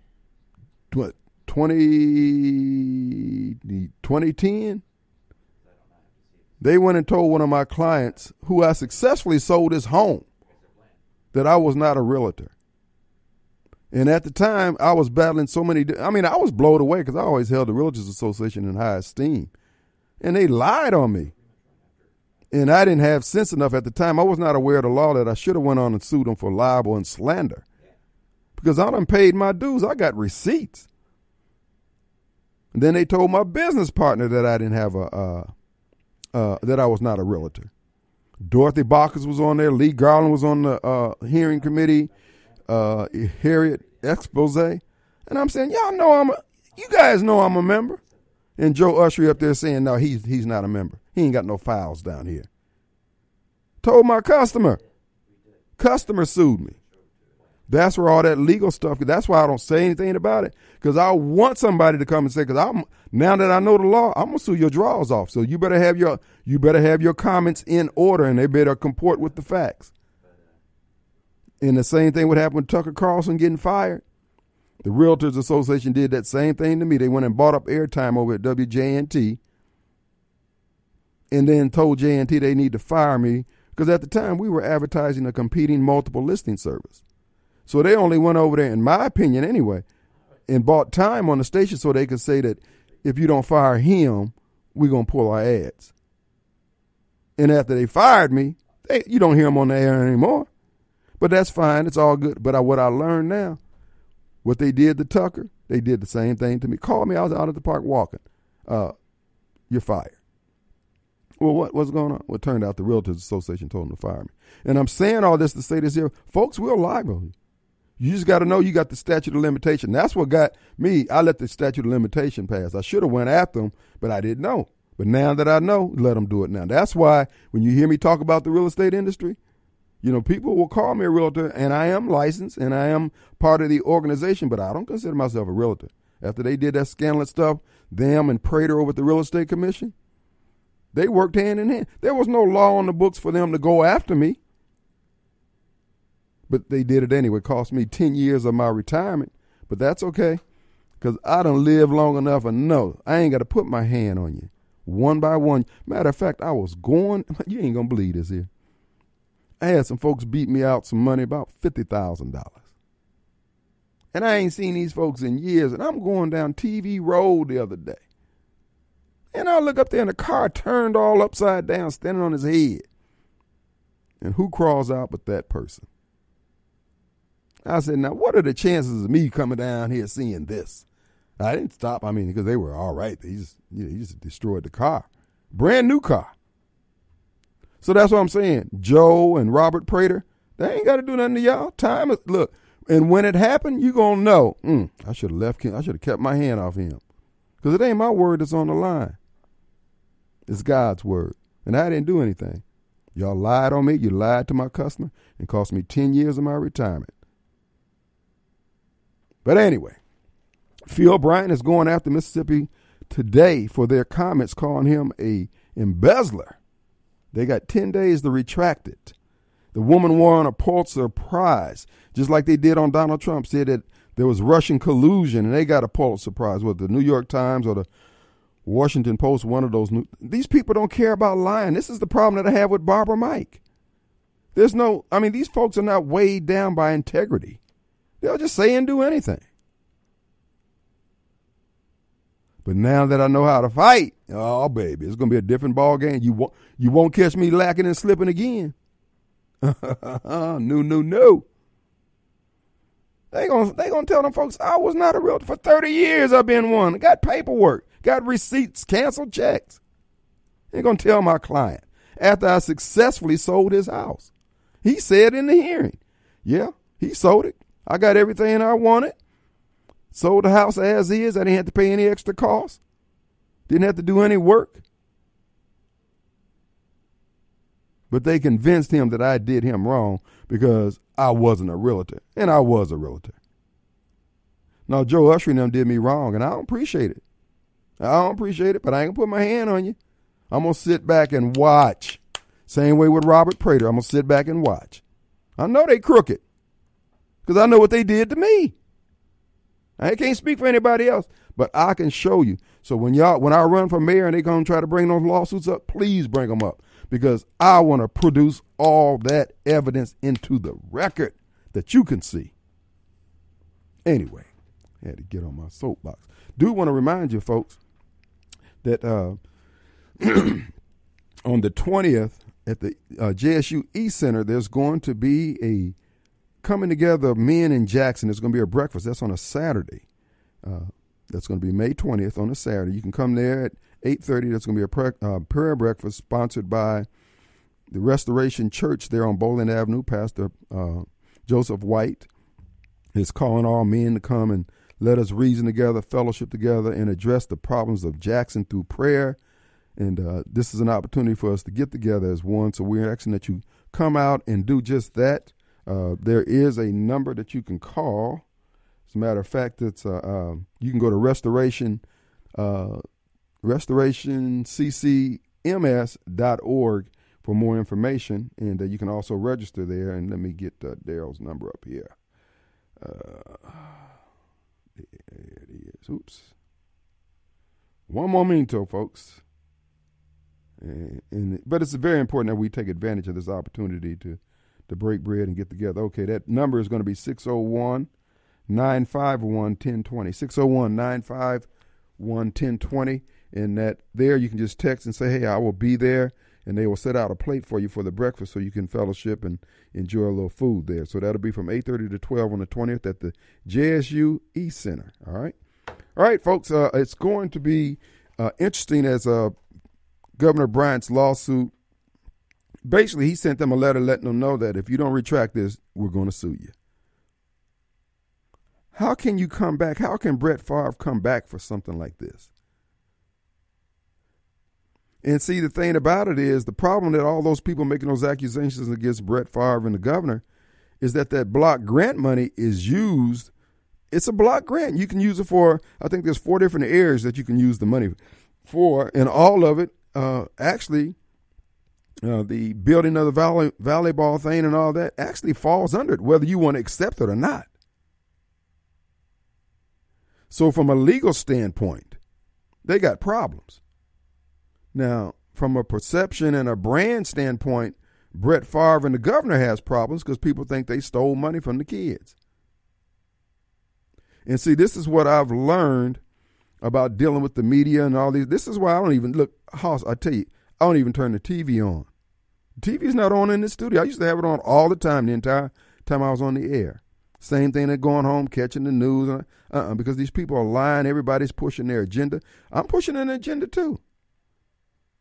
what, 20, 2010? They went and told one of my clients who I successfully sold his home that I was not a realtor. And at the time, I was battling so many. I mean, I was blown away because I always held the Realtors Association in high esteem. And they lied on me. And I didn't have sense enough at the time. I was not aware of the law that I should have went on and sued them for libel and slander. Because I done paid my dues. I got receipts. And then they told my business partner that I didn't have a, uh, uh, that I was not a realtor. Dorothy Bacchus was on there. Lee Garland was on the uh, hearing committee. Uh, Harriet Expose. And I'm saying, y'all know I'm a, you guys know I'm a member. And Joe Ushery up there saying, no, he's, he's not a member. He ain't got no files down here. Told my customer. Customer sued me. That's where all that legal stuff. That's why I don't say anything about it because I want somebody to come and say. Because I'm now that I know the law, I'm gonna sue your drawers off. So you better have your you better have your comments in order, and they better comport with the facts. And the same thing would happen with Tucker Carlson getting fired. The Realtors Association did that same thing to me. They went and bought up airtime over at WJNT, and then told JNT they need to fire me because at the time we were advertising a competing multiple listing service. So they only went over there, in my opinion anyway, and bought time on the station so they could say that if you don't fire him, we're going to pull our ads. And after they fired me, they, you don't hear them on the air anymore. But that's fine. It's all good. But I, what I learned now, what they did to Tucker, they did the same thing to me. Called me. I was out at the park walking. Uh, you're fired. Well, what, what's going on? Well, it turned out the Realtors Association told them to fire me. And I'm saying all this to say this here. Folks, we're you. You just got to know you got the statute of limitation. That's what got me. I let the statute of limitation pass. I should have went after them, but I didn't know. But now that I know, let them do it now. That's why when you hear me talk about the real estate industry, you know, people will call me a realtor, and I am licensed and I am part of the organization, but I don't consider myself a realtor. After they did that scandalous stuff, them and Prater over at the Real Estate Commission, they worked hand in hand. There was no law on the books for them to go after me. But they did it anyway. It cost me 10 years of my retirement. But that's okay. Because I don't live long enough and know I ain't got to put my hand on you. One by one. Matter of fact, I was going, you ain't going to believe this here. I had some folks beat me out some money, about $50,000. And I ain't seen these folks in years. And I'm going down TV Road the other day. And I look up there and the car turned all upside down, standing on his head. And who crawls out but that person? I said, now what are the chances of me coming down here seeing this? I didn't stop. I mean, because they were all right. They just, you know, he just destroyed the car, brand new car. So that's what I'm saying. Joe and Robert Prater, they ain't got to do nothing to y'all. Time is look, and when it happened, you gonna know. Mm, I should have left. I should have kept my hand off him, because it ain't my word that's on the line. It's God's word, and I didn't do anything. Y'all lied on me. You lied to my customer and cost me ten years of my retirement. But anyway, Phil Bryant is going after Mississippi today for their comments calling him a embezzler. They got 10 days to retract it. The woman won a Pulitzer Prize, just like they did on Donald Trump, said that there was Russian collusion and they got a Pulitzer Prize, whether the New York Times or the Washington Post, one of those. New, these people don't care about lying. This is the problem that I have with Barbara Mike. There's no, I mean, these folks are not weighed down by integrity. They'll just say and do anything. But now that I know how to fight, oh baby, it's gonna be a different ball game. You won't you won't catch me lacking and slipping again. no, no, no. They gonna they gonna tell them folks I was not a realtor for thirty years. I've been one. Got paperwork, got receipts, canceled checks. They gonna tell my client after I successfully sold his house. He said in the hearing, yeah, he sold it. I got everything I wanted. Sold the house as is. I didn't have to pay any extra cost. Didn't have to do any work. But they convinced him that I did him wrong because I wasn't a realtor. And I was a realtor. Now, Joe Usher and them did me wrong, and I don't appreciate it. I don't appreciate it, but I ain't going to put my hand on you. I'm going to sit back and watch. Same way with Robert Prater. I'm going to sit back and watch. I know they crooked because I know what they did to me. I can't speak for anybody else, but I can show you. So when y'all, when I run for mayor and they gonna try to bring those lawsuits up, please bring them up because I want to produce all that evidence into the record that you can see. Anyway, I had to get on my soapbox. Do want to remind you, folks, that uh, on the twentieth at the uh, JSU East Center, there's going to be a coming together men in Jackson. There's going to be a breakfast. That's on a Saturday. Uh, that's going to be May 20th on a Saturday. You can come there at 8:30. That's going to be a prayer, uh, prayer breakfast sponsored by the Restoration Church there on Bowling Avenue. Pastor uh, Joseph White is calling all men to come and let us reason together, fellowship together, and address the problems of Jackson through prayer. And uh, this is an opportunity for us to get together as one. So we're asking that you come out and do just that. Uh, there is a number that you can call. As a matter of fact, it's uh, uh, you can go to restoration uh, restorationccms.org for more information, and uh, you can also register there. And let me get uh, Daryl's number up here. there it is. Oops. One momento, folks. And, and, but it's very important that we take advantage of this opportunity to to break bread and get together. Okay, that number is going to be 601 951 1020. 601 951 1020. And that there you can just text and say, hey, I will be there. and they will set out a plate for you for the breakfast so you can fellowship and enjoy a little food there. So that'll be from 8:30 to 12 on the 20th at the JSU East Center. All right, all right, folks. Uh, it's going to be uh, interesting as uh, Governor Bryant's lawsuit. Basically, he sent them a letter letting them know that if you don't retract this, we're going to sue you. How can you come back? How can Brett Favre come back for something like this? And see, the thing about it is the problem that all those people making those accusations against Brett Favre and the governor is that that block grant money is used. It's a block grant. You can use it for, I think there's four different areas that you can use the money for, and all of it uh, actually, uh, the building of the volley, volleyball thing and all that actually falls under it, whether you want to accept it or not. So, from a legal standpoint, they got problems. Now, from a perception and a brand standpoint, Brett Favre and the governor has problems because people think they stole money from the kids. And see, this is what I've learned about dealing with the media and all these. This is why I don't even look, Hoss, I tell you, I don't even turn the TV on. TV's not on in the studio. I used to have it on all the time, the entire time I was on the air. Same thing that going home, catching the news, uh, uh because these people are lying. Everybody's pushing their agenda. I'm pushing an agenda too.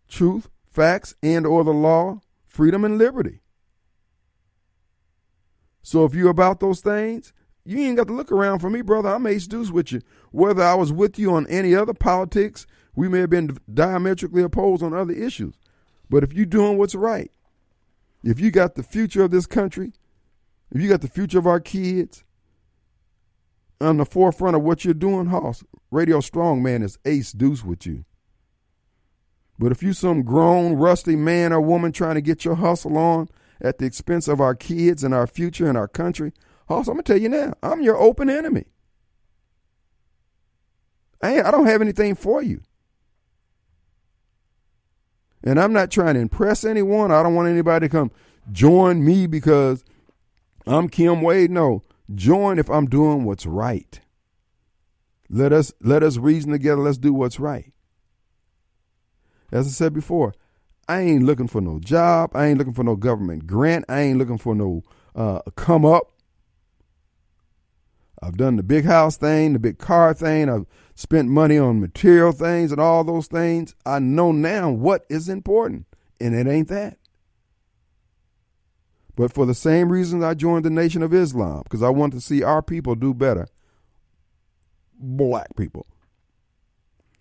Truth, facts, and or the law, freedom and liberty. So if you're about those things, you ain't got to look around for me, brother. I'm ace deuce with you. Whether I was with you on any other politics, we may have been diametrically opposed on other issues. But if you're doing what's right, if you got the future of this country, if you got the future of our kids on the forefront of what you're doing, Hoss, Radio Strongman is ace deuce with you. But if you some grown, rusty man or woman trying to get your hustle on at the expense of our kids and our future and our country, Hoss, I'm gonna tell you now, I'm your open enemy. I, I don't have anything for you. And I'm not trying to impress anyone. I don't want anybody to come join me because I'm Kim Wade. No, join if I'm doing what's right. Let us let us reason together. Let's do what's right. As I said before, I ain't looking for no job. I ain't looking for no government grant. I ain't looking for no uh, come up. I've done the big house thing, the big car thing. I've spent money on material things and all those things. I know now what is important, and it ain't that. But for the same reasons I joined the Nation of Islam, because I want to see our people do better. Black people.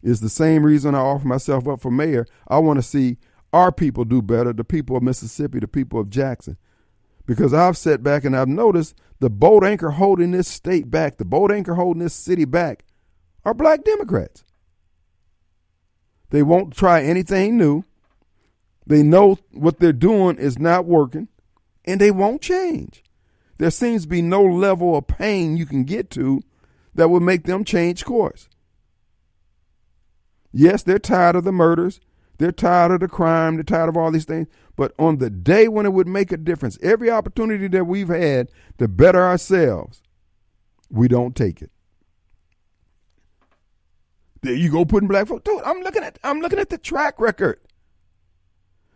Is the same reason I offer myself up for mayor. I want to see our people do better, the people of Mississippi, the people of Jackson. Because I've sat back and I've noticed the boat anchor holding this state back, the boat anchor holding this city back, are black Democrats. They won't try anything new. They know what they're doing is not working and they won't change. There seems to be no level of pain you can get to that would make them change course. Yes, they're tired of the murders. They're tired of the crime. They're tired of all these things. But on the day when it would make a difference, every opportunity that we've had to better ourselves, we don't take it. There you go, putting black folks. Dude, I'm looking at I'm looking at the track record.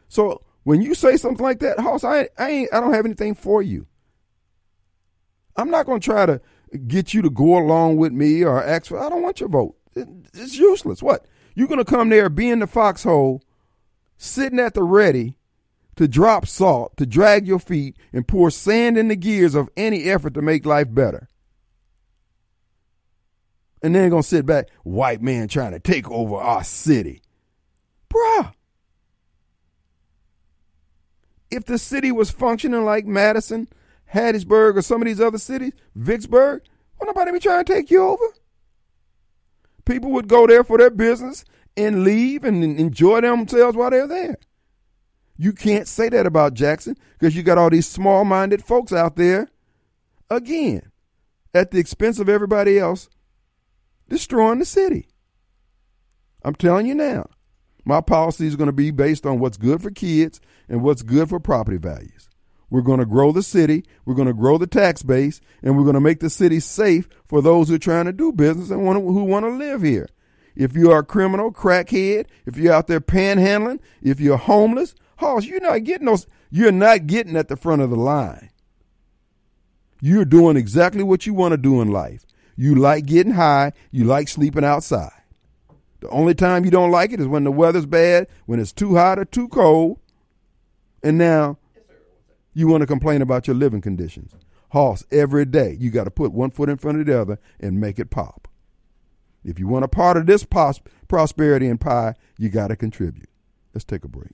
So when you say something like that, Hoss, I, I ain't I don't have anything for you. I'm not going to try to get you to go along with me or ask for. I don't want your vote. It's useless. What you're going to come there, be in the foxhole, sitting at the ready to drop salt, to drag your feet, and pour sand in the gears of any effort to make life better. And then going to sit back, white man trying to take over our city. Bruh, if the city was functioning like Madison, Hattiesburg, or some of these other cities, Vicksburg, would nobody be trying to take you over? People would go there for their business and leave and enjoy themselves while they're there. You can't say that about Jackson because you got all these small minded folks out there, again, at the expense of everybody else, destroying the city. I'm telling you now, my policy is going to be based on what's good for kids and what's good for property values. We're going to grow the city, we're going to grow the tax base, and we're going to make the city safe for those who are trying to do business and want to, who want to live here. If you are a criminal, crackhead, if you're out there panhandling, if you're homeless, Hoss, you're not getting those. You're not getting at the front of the line. You're doing exactly what you want to do in life. You like getting high. You like sleeping outside. The only time you don't like it is when the weather's bad, when it's too hot or too cold. And now you want to complain about your living conditions. Hoss, every day you got to put one foot in front of the other and make it pop. If you want a part of this pos- prosperity and pie, you got to contribute. Let's take a break.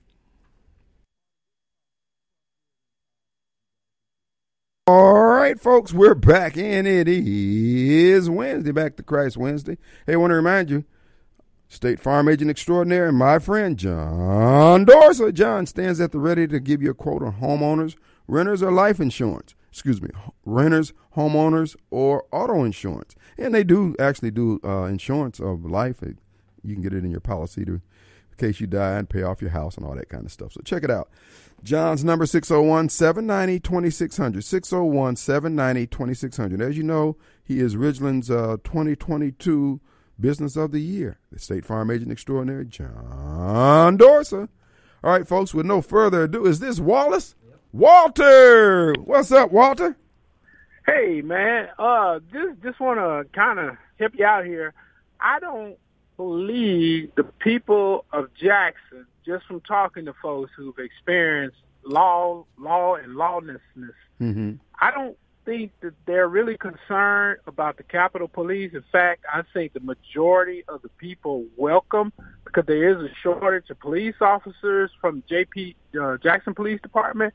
All right, folks, we're back, and it is Wednesday, back to Christ Wednesday. Hey, I want to remind you, State Farm Agent Extraordinary, my friend John Dorsa. John stands at the ready to give you a quote on homeowners, renters, or life insurance. Excuse me, renters, homeowners, or auto insurance. And they do actually do uh, insurance of life. You can get it in your policy to, in case you die and pay off your house and all that kind of stuff. So check it out. John's number 601 790 2600. 601 790 2600. As you know, he is Ridgeland's uh, 2022 Business of the Year, the State Farm Agent Extraordinary, John Dorsa. All right, folks, with no further ado, is this Wallace? Yep. Walter! What's up, Walter? Hey, man. Uh, just, just want to kind of help you out here. I don't believe the people of Jackson just from talking to folks who've experienced law, law and lawlessness, mm-hmm. I don't think that they're really concerned about the Capitol Police. In fact, I think the majority of the people welcome because there is a shortage of police officers from JP uh, Jackson Police Department.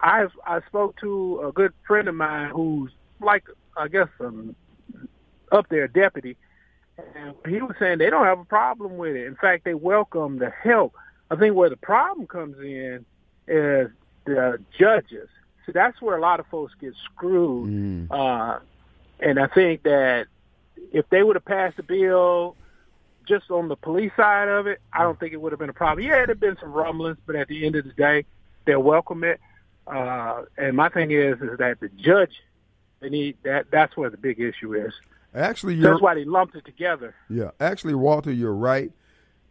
I've I spoke to a good friend of mine who's like I guess um, up there deputy, and he was saying they don't have a problem with it. In fact, they welcome the help. I think where the problem comes in is the judges. So that's where a lot of folks get screwed. Mm. Uh, and I think that if they would have passed the bill just on the police side of it, I don't think it would have been a problem. Yeah, there'd been some rumblings, but at the end of the day, they'll welcome it. Uh, and my thing is, is that the judge, they need that. That's where the big issue is. Actually, that's why they lumped it together. Yeah, actually, Walter, you're right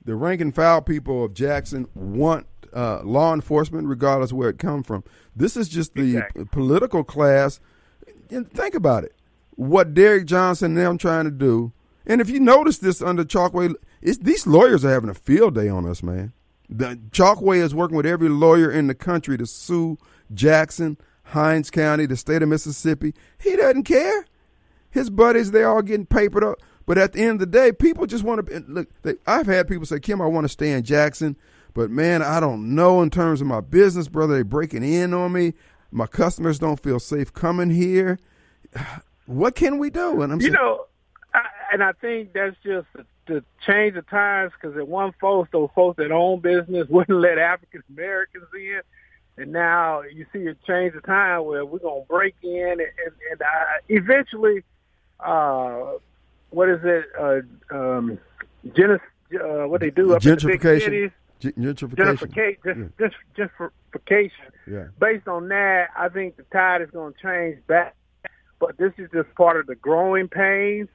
the rank and file people of Jackson want uh, law enforcement, regardless of where it come from. This is just the exactly. political class. And think about it. What Derrick Johnson and them trying to do. And if you notice this under Chokwe, these lawyers are having a field day on us, man. The Chokwe is working with every lawyer in the country to sue Jackson, Hinds County, the state of Mississippi. He doesn't care. His buddies, they all getting papered up. But at the end of the day, people just want to look. They, I've had people say, "Kim, I want to stay in Jackson, but man, I don't know in terms of my business, brother. They're breaking in on me. My customers don't feel safe coming here. What can we do?" And I'm you saying, know, I, and I think that's just to change the times because at one folks, those folks that own business wouldn't let African Americans in. And now you see a change of time where we're gonna break in, and, and, and uh, eventually, uh, what is it? Uh, um, genis, uh, what they do up gentrification. in the big cities. gentrification. Gentrification. Just, yeah. gentrification. Yeah. Based on that, I think the tide is going to change back. But this is just part of the growing pains.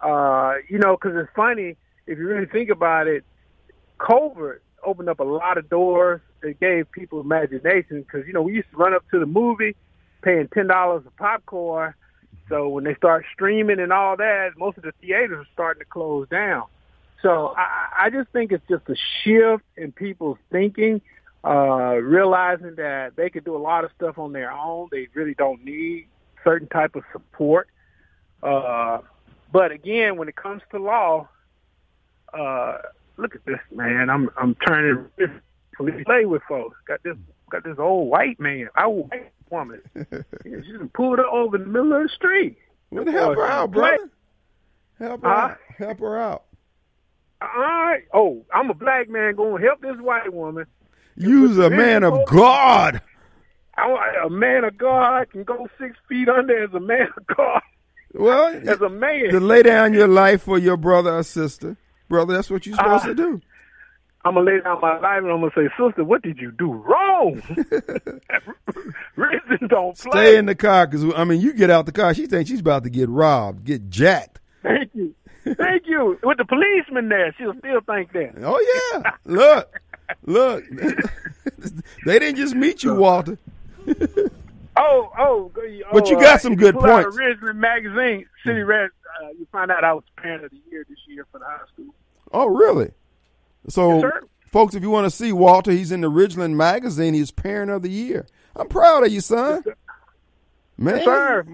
Uh, you know, because it's funny if you really think about it. COVID opened up a lot of doors. It gave people imagination because you know we used to run up to the movie, paying ten dollars a popcorn so when they start streaming and all that, most of the theaters are starting to close down. So I, I just think it's just a shift in people's thinking, uh, realizing that they can do a lot of stuff on their own. They really don't need certain type of support. Uh, but again, when it comes to law, uh, look at this man. I'm I'm turning play with folks. Got this got this old white man, I white woman. yeah, she just pulled her over in the middle of the street. Well, help her out, brother. Help her uh, out. Help her out. All right. Oh, I'm a black man going to help this white woman. You's a man of God. I, a man of God can go six feet under as a man of God. Well, as a man, to lay down your life for your brother or sister, brother. That's what you're supposed uh, to do. I'm gonna lay down my life and I'm gonna say, sister, what did you do wrong? Reason don't play. Stay in the car because I mean, you get out the car, she thinks she's about to get robbed, get jacked. Thank you, thank you. With the policeman there, she'll still think that. Oh yeah, look, look. They didn't just meet you, Walter. Oh, oh, But you oh, got uh, some good you points. Ridgeland magazine, City Red. Uh, you find out I was parent of the year this year for the high school. Oh, really? So, Yes, folks, if you want to see Walter, he's in the Ridgeland magazine. He's Parent of the Year. I'm proud of you, son. Man, Yes, sir.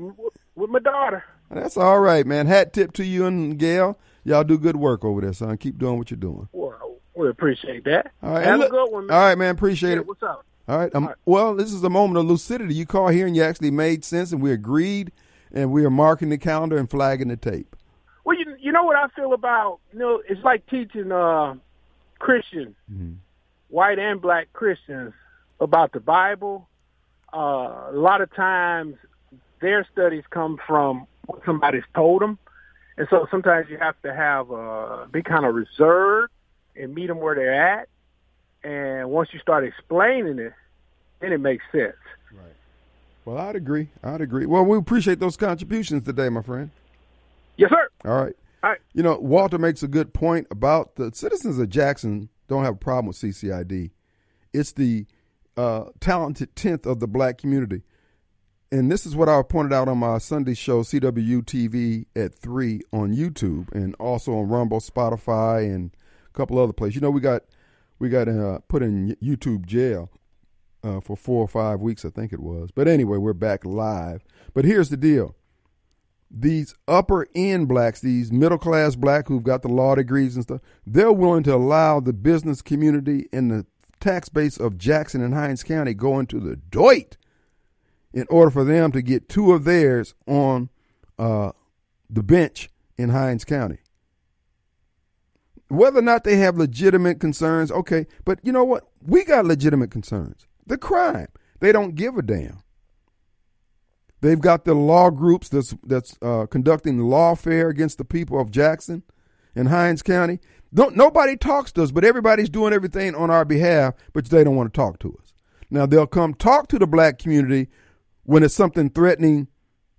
With my daughter. that's all right, man. Hat tip to you and Gail. Y'all do good work over there, son. Keep doing what you're doing. Well, we appreciate that. All right, Have and a good one, man. All right, man. Appreciate Yeah, it. What's up? All right. Um, All right. Well, this is a moment of lucidity. You call here and you actually made sense, and we agreed, and we are marking the calendar and flagging the tape. Well, you you know what I feel about you know it's like teaching uh Christians, Mhm. white and black Christians, about the Bible. Uh, a lot of times, their studies come from what somebody's told them, and so sometimes you have to have uh, be kind of reserved and meet them where they're at. And once you start explaining it, then it makes sense. Right. Well, I'd agree. I'd agree. Well, we appreciate those contributions today, my friend. Yes, sir. All right. You know, Walter makes a good point about the citizens of Jackson don't have a problem with CCID. It's the uh, talented tenth of the black community. And this is what I pointed out on my Sunday show, CW TV at 3 on YouTube and also on Rumble, Spotify, and a couple other places. You know, we got we got uh, put in YouTube jail uh, for four or five weeks, I think it was. But anyway, we're back live. But here's the deal these upper end blacks, these middle class black who've got the law degrees and stuff, they're willing to allow the business community and the tax base of Jackson and Hines County go into the doit in order for them to get two of theirs on uh, the bench in Hines County. Whether or not they have legitimate concerns, okay, but you know what? We got legitimate concerns. The crime. They don't give a damn. They've got the law groups that's that's uh, conducting lawfare against the people of Jackson and Hines County. Don't nobody talks to us, but everybody's doing everything on our behalf, but they don't want to talk to us. Now they'll come talk to the black community when it's something threatening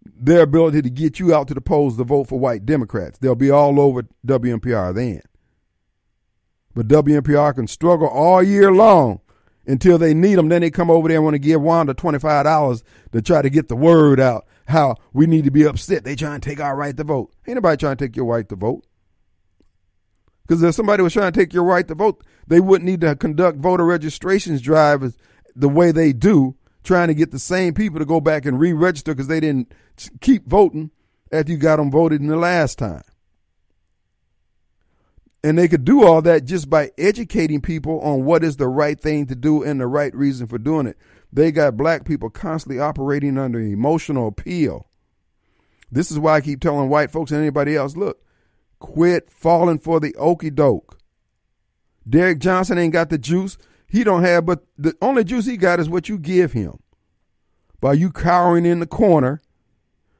their ability to get you out to the polls to vote for white Democrats. They'll be all over WMPR then. But WMPR can struggle all year long until they need them. Then they come over there and want to give Wanda $25 to try to get the word out how we need to be upset. They trying to take our right to vote. Ain't nobody trying to take your right to vote. Because if somebody was trying to take your right to vote, they wouldn't need to conduct voter registrations drives the way they do, trying to get the same people to go back and re-register because they didn't keep voting after you got them voted in the last time. And they could do all that just by educating people on what is the right thing to do and the right reason for doing it. They got black people constantly operating under emotional appeal. This is why I keep telling white folks and anybody else look, quit falling for the okey doke. Derrick Johnson ain't got the juice. He don't have, but the only juice he got is what you give him. By you cowering in the corner,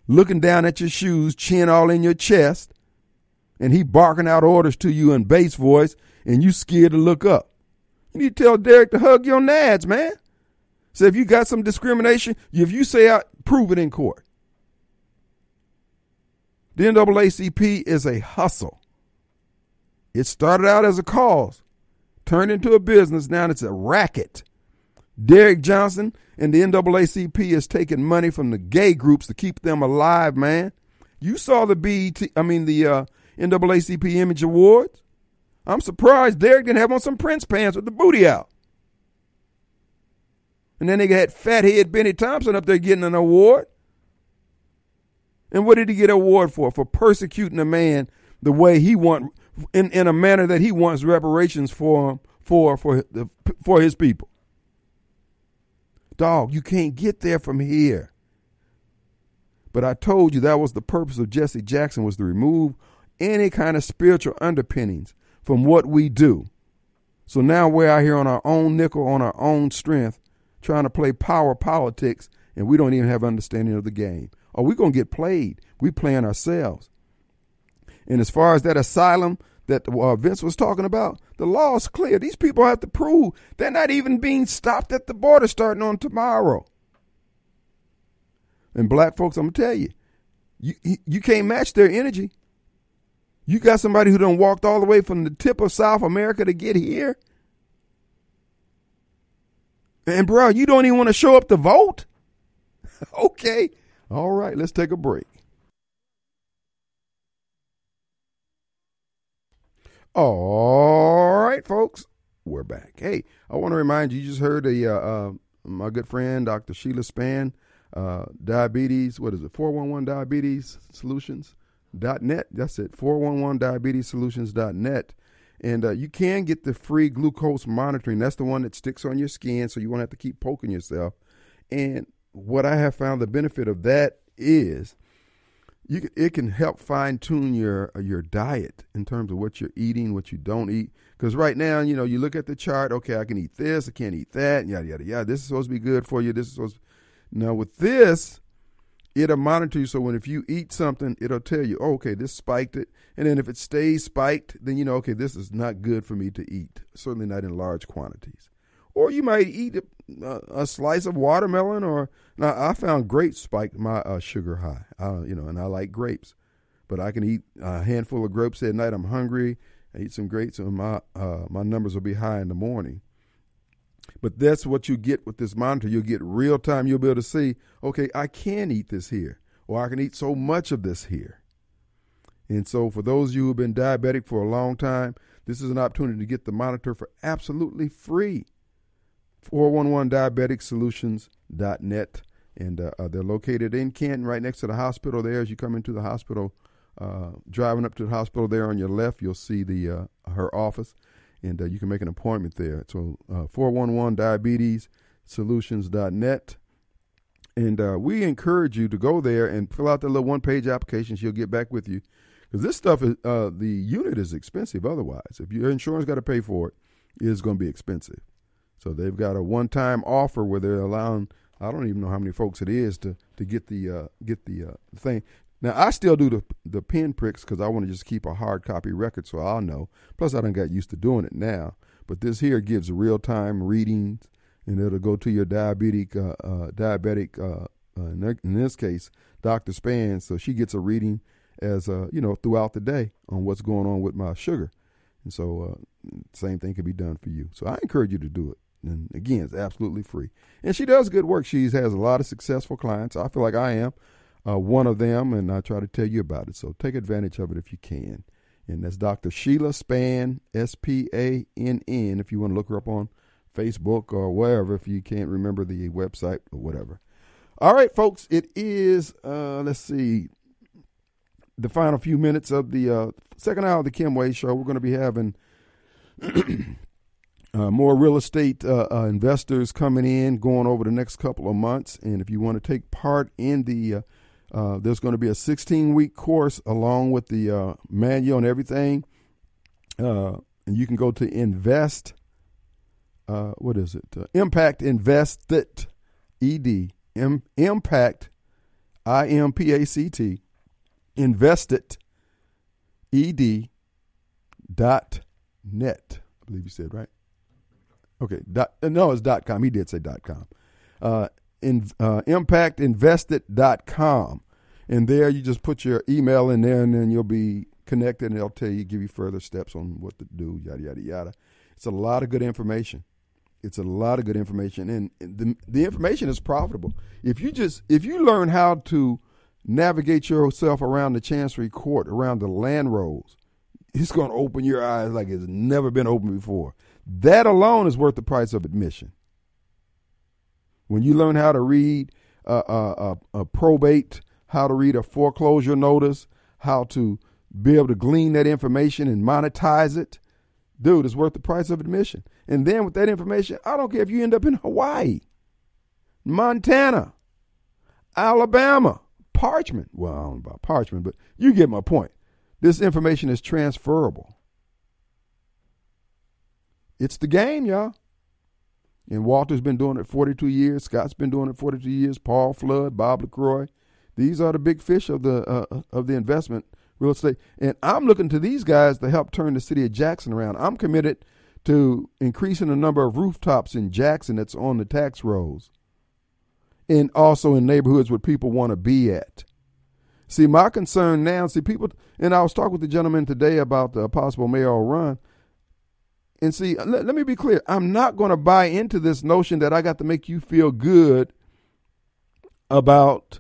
looking down at your shoes, chin all in your chest, and he barking out orders to you in bass voice, and you scared to look up. You need to tell Derrick to hug your nads, man. So if you got some discrimination, if you say out, prove it in court. The NAACP is a hustle. It started out as a cause, turned into a business. Now it's a racket. Derrick Johnson and the NAACP is taking money from the gay groups to keep them alive, man. You saw the BET, I mean the uh, NAACP Image Awards. I'm surprised Derrick didn't have on some Prince pants with the booty out. And then they had fathead Bennie Thompson up there getting an award. And what did he get an award for? For persecuting a man the way he want in, in a manner that he wants reparations for him for for the for his people. Dog, you can't get there from here. But I told you that was the purpose of Jesse Jackson was to remove any kind of spiritual underpinnings from what we do. So now we're out here on our own nickel, on our own strength, trying to play power politics, and we don't even have understanding of the game. Are we going to get played? We playing ourselves. And as far as that asylum that uh, Vince was talking about, the law is clear. These people have to prove they're not even being stopped at the border starting on tomorrow. And black folks, I'm gonna tell you, you you can't match their energy. You got somebody who done walked all the way from the tip of South America to get here. And bro, you don't even want to show up to vote? okay. All right, let's take a break. All right, folks, we're back. Hey, I want to remind you, you just heard a, uh, uh, my good friend, Dr. Sheila Spann, uh, diabetes, what is it, 411 Diabetes Solutions.net. That's it, 411 Diabetes Solutions.net. And uh, you can get the free glucose monitoring. That's the one that sticks on your skin, so you won't have to keep poking yourself. And what I have found the benefit of that is you it can help fine tune your your diet in terms of what you're eating, what you don't eat. Because right now, you know, you look at the chart. Okay, I can eat this, I can't eat that, yada yada yada. This is supposed to be good for you. This is supposed. To, now with this, it'll monitor you. So when if you eat something, it'll tell you, oh, okay, this spiked it, and then if it stays spiked, then you know, okay, this is not good for me to eat. Certainly not in large quantities. Or you might eat a, a slice of watermelon, or now I found grapes spiked my uh, sugar high. Uh, you know, and I like grapes, but I can eat a handful of grapes at night. I'm hungry. I eat some grapes, and my uh, my numbers will be high in the morning. But that's what you get with this monitor. You'll get real time. You'll be able to see, okay, I can eat this here, or I can eat so much of this here. And so, for those of you who have been diabetic for a long time, this is an opportunity to get the monitor for absolutely free. 411diabeticsolutions.net. And uh, uh, they're located in Canton, right next to the hospital there. As you come into the hospital, uh, driving up to the hospital there on your left, you'll see the uh, her office, and uh, you can make an appointment there. So, 411diabetessolutions.net. And uh, we encourage you to go there and fill out the little one page application. She'll get back with you. Because this stuff is, the unit is expensive otherwise. If your insurance got to pay for it, it's going to be expensive. So they've got a one-time offer where they're allowing I don't even know how many folks it is to to get the uh, get the uh, thing. Now I still do the the pin pricks because I want to just keep a hard copy record so I'll know. Plus I don't got used to doing it now. But this here gives real time readings and it'll go to your diabetic uh, uh diabetic uh, uh, in this case Dr. Spann so she gets a reading as you know throughout the day on what's going on with my sugar. And so same thing can be done for you. So I encourage you to do it. And again, it's absolutely free. And she does good work. She has a lot of successful clients. I feel like I am uh, one of them, and I try to tell you about it. So take advantage of it if you can. And that's Dr. Sheila Spann, S P A N N, if you want to look her up on Facebook or wherever, if you can't remember the website or whatever. All right, folks, it is, uh, let's see, the final few minutes of the uh, second hour of the Kim Wade Show. We're going to be having Uh, more real estate uh, uh, investors coming in, going over the next couple of months. And if you want to take part in the, uh, uh, there's going to be a 16 week course along with the uh, manual and everything. and you can go to invest. what is it? Impact Invested, ed M- Impact, I M P A C T, invested, ed dot net. I believe you said right. Okay, dot, uh, no, it's dot com. He did say dot com. In, uh, impactinvested.com. And there you just put your email in there and then you'll be connected and they'll tell you, give you further steps on what to do, yada, yada, yada. It's a lot of good information. It's a lot of good information. And the, the information is profitable. If you just, if you learn how to navigate yourself around the Chancery Court, around the land rolls, it's going to open your eyes like it's never been opened before. That alone is worth the price of admission. When you learn how to read a, a, a, probate, how to read a foreclosure notice, how to be able to glean that information and monetize it, dude, it's worth the price of admission. And then with that information, I don't care if you end up in Hawaii, Montana, Alabama, Parchman. Well, I don't know about Parchman, but you get my point. This information is transferable. It's the game, y'all. And Walter's been doing it 42 years. Scott's been doing it 42 years. Paul Flood, Bob LaCroix. These are the big fish of the uh, of the investment real estate. And I'm looking to these guys to help turn the city of Jackson around. I'm committed to increasing the number of rooftops in Jackson that's on the tax rolls. And also in neighborhoods where people want to be at. See, my concern now, see, people, and I was talking with the gentleman today about the possible mayoral run And see, let, let me be clear. I'm not going to buy into this notion that I got to make you feel good about,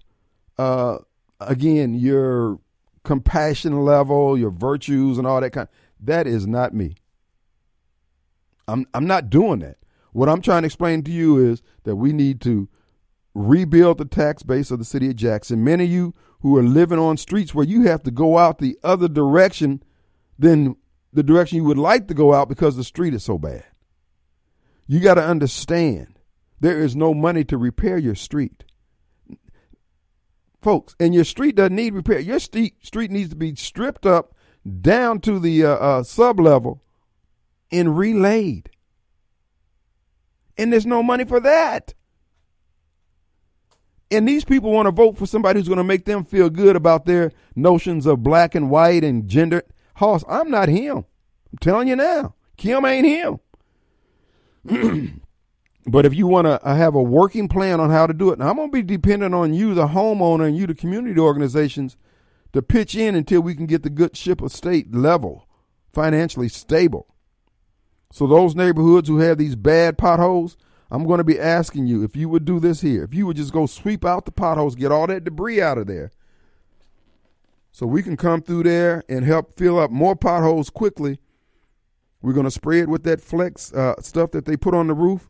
uh, again, your compassion level, your virtues, and all that kind. That is not me. I'm I'm not doing that. What I'm trying to explain to you is that we need to rebuild the tax base of the city of Jackson. Many of you who are living on streets where you have to go out the other direction than the direction you would like to go out because the street is so bad. You got to understand there is no money to repair your street. Folks, and your street doesn't need repair. Your street, street needs to be stripped up down to the uh, uh, sub level and relayed. And there's no money for that. And these people want to vote for somebody who's going to make them feel good about their notions of black and white and gender. Hoss, I'm not him. I'm telling you now. Kim ain't him. but if you want to have a working plan on how to do it, I'm going to be dependent on you, the homeowner, and you, the community organizations, to pitch in until we can get the good ship of state level, financially stable. So those neighborhoods who have these bad potholes, I'm going to be asking you if you would do this here. If you would just go sweep out the potholes, get all that debris out of there. So we can come through there and help fill up more potholes quickly. We're going to spray it with that flex uh, stuff that they put on the roof,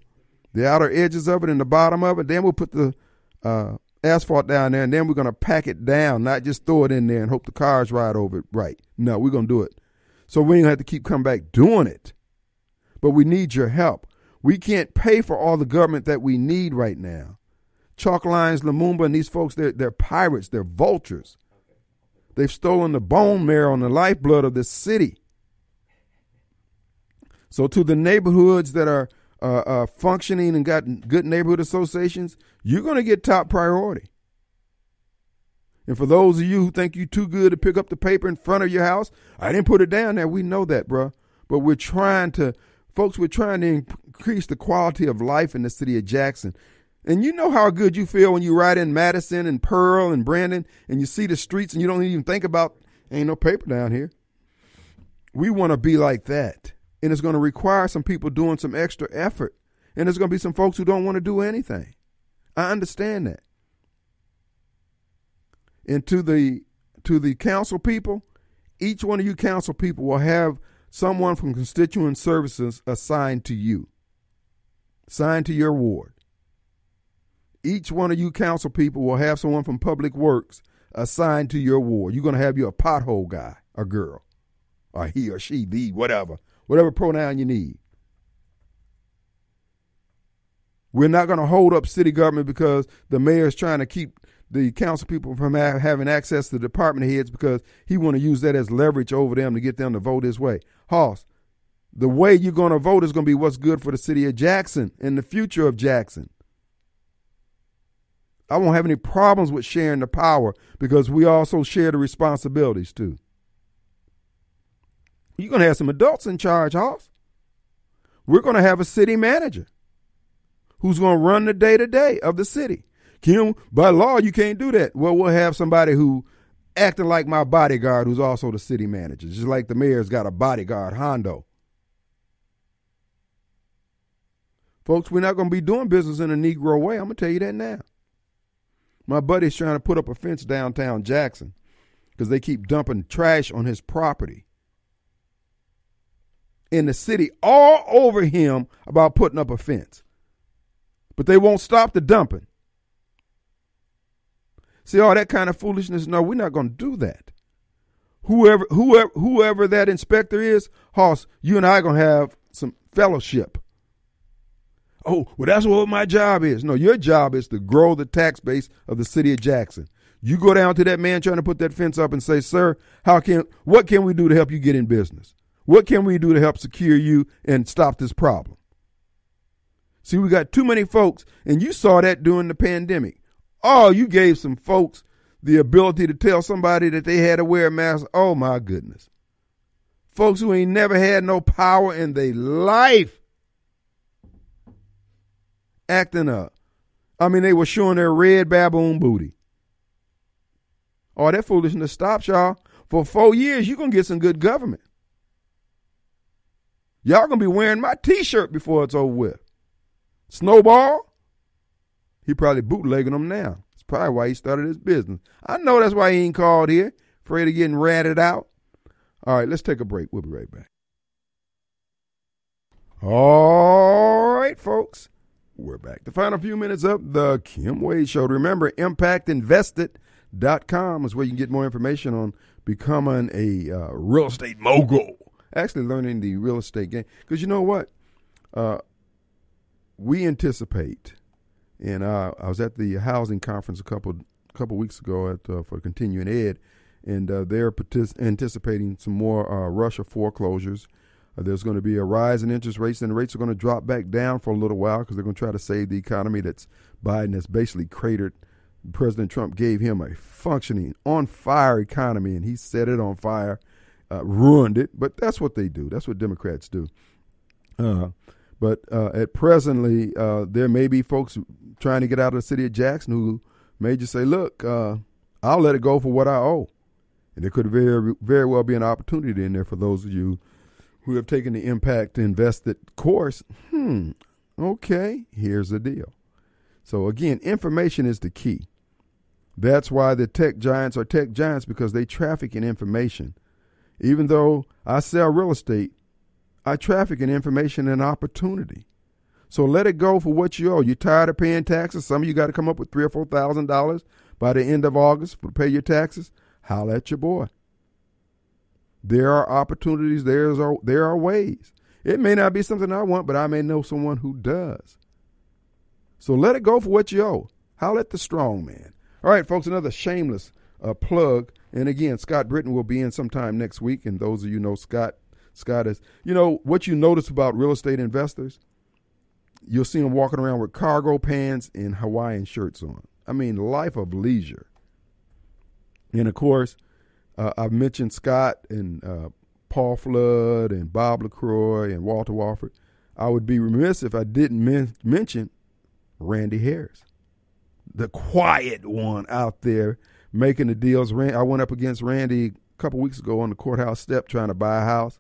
the outer edges of it and the bottom of it. Then we'll put the uh, asphalt down there, and then we're going to pack it down, not just throw it in there and hope the cars ride over it right. No, we're going to do it. So we ain't have to keep coming back doing it but we need your help. We can't pay for all the government that we need right now. Chokwe, Lumumba, and these folks, they're, they're pirates, they're vultures. They've stolen the bone marrow and the lifeblood of this city. So, to the neighborhoods that are uh, uh, functioning and got good neighborhood associations, you're going to get top priority. And for those of you who think you're too good to pick up the paper in front of your house, I didn't put it down there. We know that, bro. But we're trying to Folks, we're trying to increase the quality of life in the city of Jackson. And you know how good you feel when you ride in Madison and Pearl and Brandon and you see the streets and you don't even think about, ain't no paper down here. We want to be like that. And it's going to require some people doing some extra effort. And there's going to be some folks who don't want to do anything. I understand that. And to the to the council people, each one of you council people will have someone from constituent services assigned to you, assigned to your ward. Each one of you council people will have someone from public works assigned to your ward. You're going to have your pothole guy, a girl, or he or she, the, whatever, whatever pronoun you need. We're not going to hold up city government because the mayor is trying to keep the council people from having access to the department heads because he want to use that as leverage over them to get them to vote his way. Hoss, the way you're going to vote is going to be what's good for the city of Jackson and the future of Jackson. I won't have any problems with sharing the power because we also share the responsibilities too. You're going to have some adults in charge, Hoss. We're going to have a city manager who's going to run the day to day of the city. Kim, by law, you can't do that. Well, we'll have somebody who acting like my bodyguard, who's also the city manager, just like the mayor's got a bodyguard, Hondo. Folks, we're not going to be doing business in a Negro way. I'm going to tell you that now. My buddy's trying to put up a fence downtown Jackson because they keep dumping trash on his property. In the city, all over him about putting up a fence. But they won't stop the dumping. See all that kind of foolishness? No, we're not going to do that. Whoever, whoever, whoever that inspector is, Hoss, you and I are going to have some fellowship. Oh, well, that's what my job is. No, your job is to grow the tax base of the city of Jackson. You go down to that man trying to put that fence up and say, "Sir, how can what can we do to help you get in business? What can we do to help secure you and stop this problem?" See, we got too many folks, and you saw that during the pandemic. Oh, you gave some folks the ability to tell somebody that they had to wear a mask. Oh my goodness. Folks who ain't never had no power in their life acting up. I mean, they were showing their red baboon booty. Oh, that foolishness stops, y'all. For four years, you're going to get some good government. Y'all gonna be wearing my T-shirt before it's over with. Snowball, he probably bootlegging them now. That's probably why he started his business. I know that's why he ain't called here, afraid of getting ratted out. All right, let's take a break. We'll be right back. All right, folks. We're back. The final few minutes of the Kim Wade Show. Remember, impactinvested.com is where you can get more information on becoming a uh, real estate mogul. Actually, learning the real estate game. Because you know what? Uh, we anticipate, and uh, I was at the housing conference a couple couple weeks ago at uh, for continuing ed, and uh, they're partic- anticipating some more uh, Russia foreclosures. Uh, there's going to be a rise in interest rates, and the rates are going to drop back down for a little while because they're going to try to save the economy that's Biden has basically cratered. President Trump gave him a functioning, on fire economy, and he set it on fire, uh, ruined it. But that's what they do. That's what Democrats do. Uh, but uh, at presently, uh, there may be folks trying to get out of the city of Jackson who may just say, "Look, uh, I'll let it go for what I owe," and there could very, very well be an opportunity in there for those of you who have taken the impact invested course. Hmm. Okay, here's the deal. So again, information is the key. That's why the tech giants are tech giants because they traffic in information. Even though I sell real estate, I traffic in information and opportunity. So let it go for what you owe. You're tired of paying taxes. Some of you got to come up with three or four thousand dollars by the end of August to pay your taxes. Holla at your boy. There are opportunities. There's there are ways. It may not be something I want, but I may know someone who does. So let it go for what you owe. Holla at the strong man. All right, folks, another shameless uh, plug. And again, Scott Britton will be in sometime next week. And those of you know Scott, Scott is, you know, what you notice about real estate investors, you'll see them walking around with cargo pants and Hawaiian shirts on. I mean, life of leisure. And of course, uh, I've mentioned Scott and uh, Paul Flood and Bob LaCroix and Walter Walford. I would be remiss if I didn't men- mention Randy Harris the quiet one out there making the deals. I went up against Randy a couple weeks ago on the courthouse step trying to buy a house.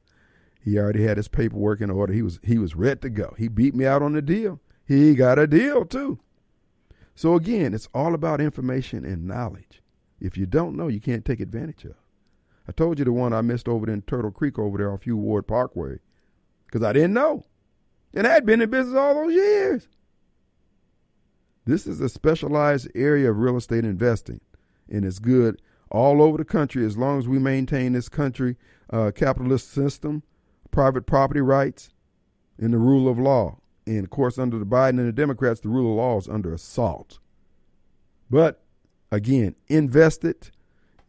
He already had his paperwork in order. He was he was ready to go. He beat me out on the deal. He got a deal too. So again, it's all about information and knowledge. If you don't know, you can't take advantage of. I told you the one I missed over in Turtle Creek over there off Hugh Ward Parkway because I didn't know. And I had been in business all those years. This is a specialized area of real estate investing, and it's good all over the country as long as we maintain this country uh, capitalist system, private property rights, and the rule of law. And of course, under the Biden and the Democrats, the rule of law is under assault. But again, invested,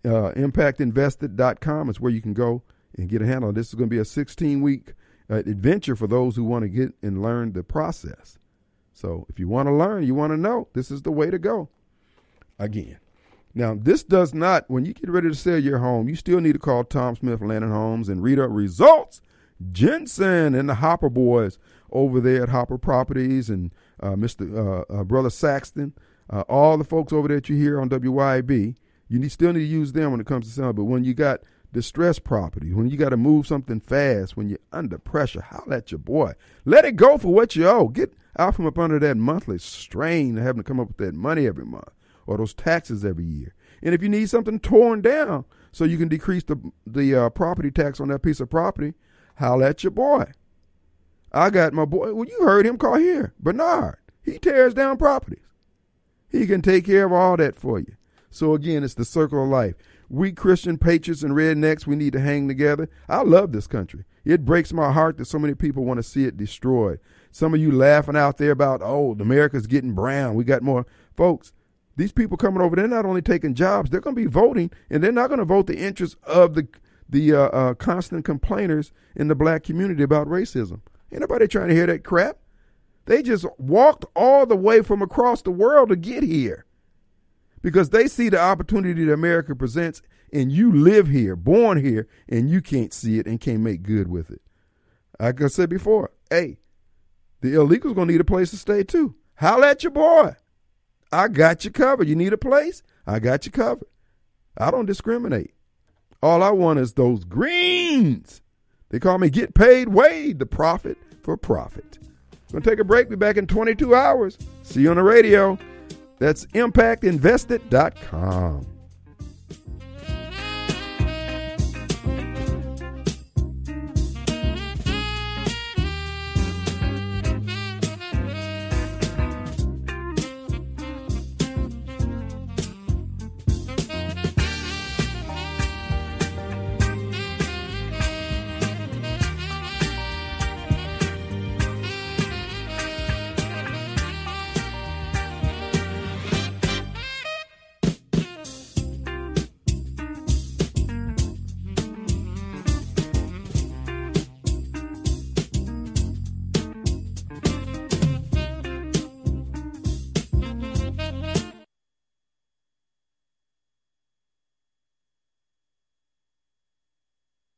uh, impactinvested.com is where you can go and get a handle. This is going to be a 16 week uh, adventure for those who want to get and learn the process. So if you want to learn, you want to know, this is the way to go. Again. Now, this does not, when you get ready to sell your home, you still need to call Tom Smith Land and Homes and read up results. Jensen and the Hopper boys over there at Hopper Properties and uh, Mr. Uh, uh, Brother Saxton, uh, all the folks over there that you hear on WYAB, you need, still need to use them when it comes to selling. But when you got distressed property, when you got to move something fast, when you're under pressure, holler at your boy. Let it go for what you owe. Get out from up under that monthly strain of having to come up with that money every month or those taxes every year. And if you need something torn down so you can decrease the the uh, property tax on that piece of property, holler at your boy. I got my boy. Well, you heard him call here, Bernard. He tears down properties. He can take care of all that for you. So again, it's the circle of life. We Christian patriots and rednecks, we need to hang together. I love this country. It breaks my heart that so many people want to see it destroyed. Some of you laughing out there about, oh, America's getting brown. We got more. Folks, these people coming over, they're not only taking jobs, they're going to be voting, and they're not going to vote the interests of the the uh, uh, constant complainers in the black community about racism. Ain't nobody trying to hear that crap. They just walked all the way from across the world to get here because they see the opportunity that America presents, and you live here, born here, and you can't see it and can't make good with it. Like I said before, hey, the illegals gonna need a place to stay too. Holla at your boy. I got you covered. You need a place? I got you covered. I don't discriminate. All I want is those greens They call me Get Paid Wade, the prophet for profit. Gonna take a break. Be back in 22 hours. See you on the radio. That's impactinvested.com.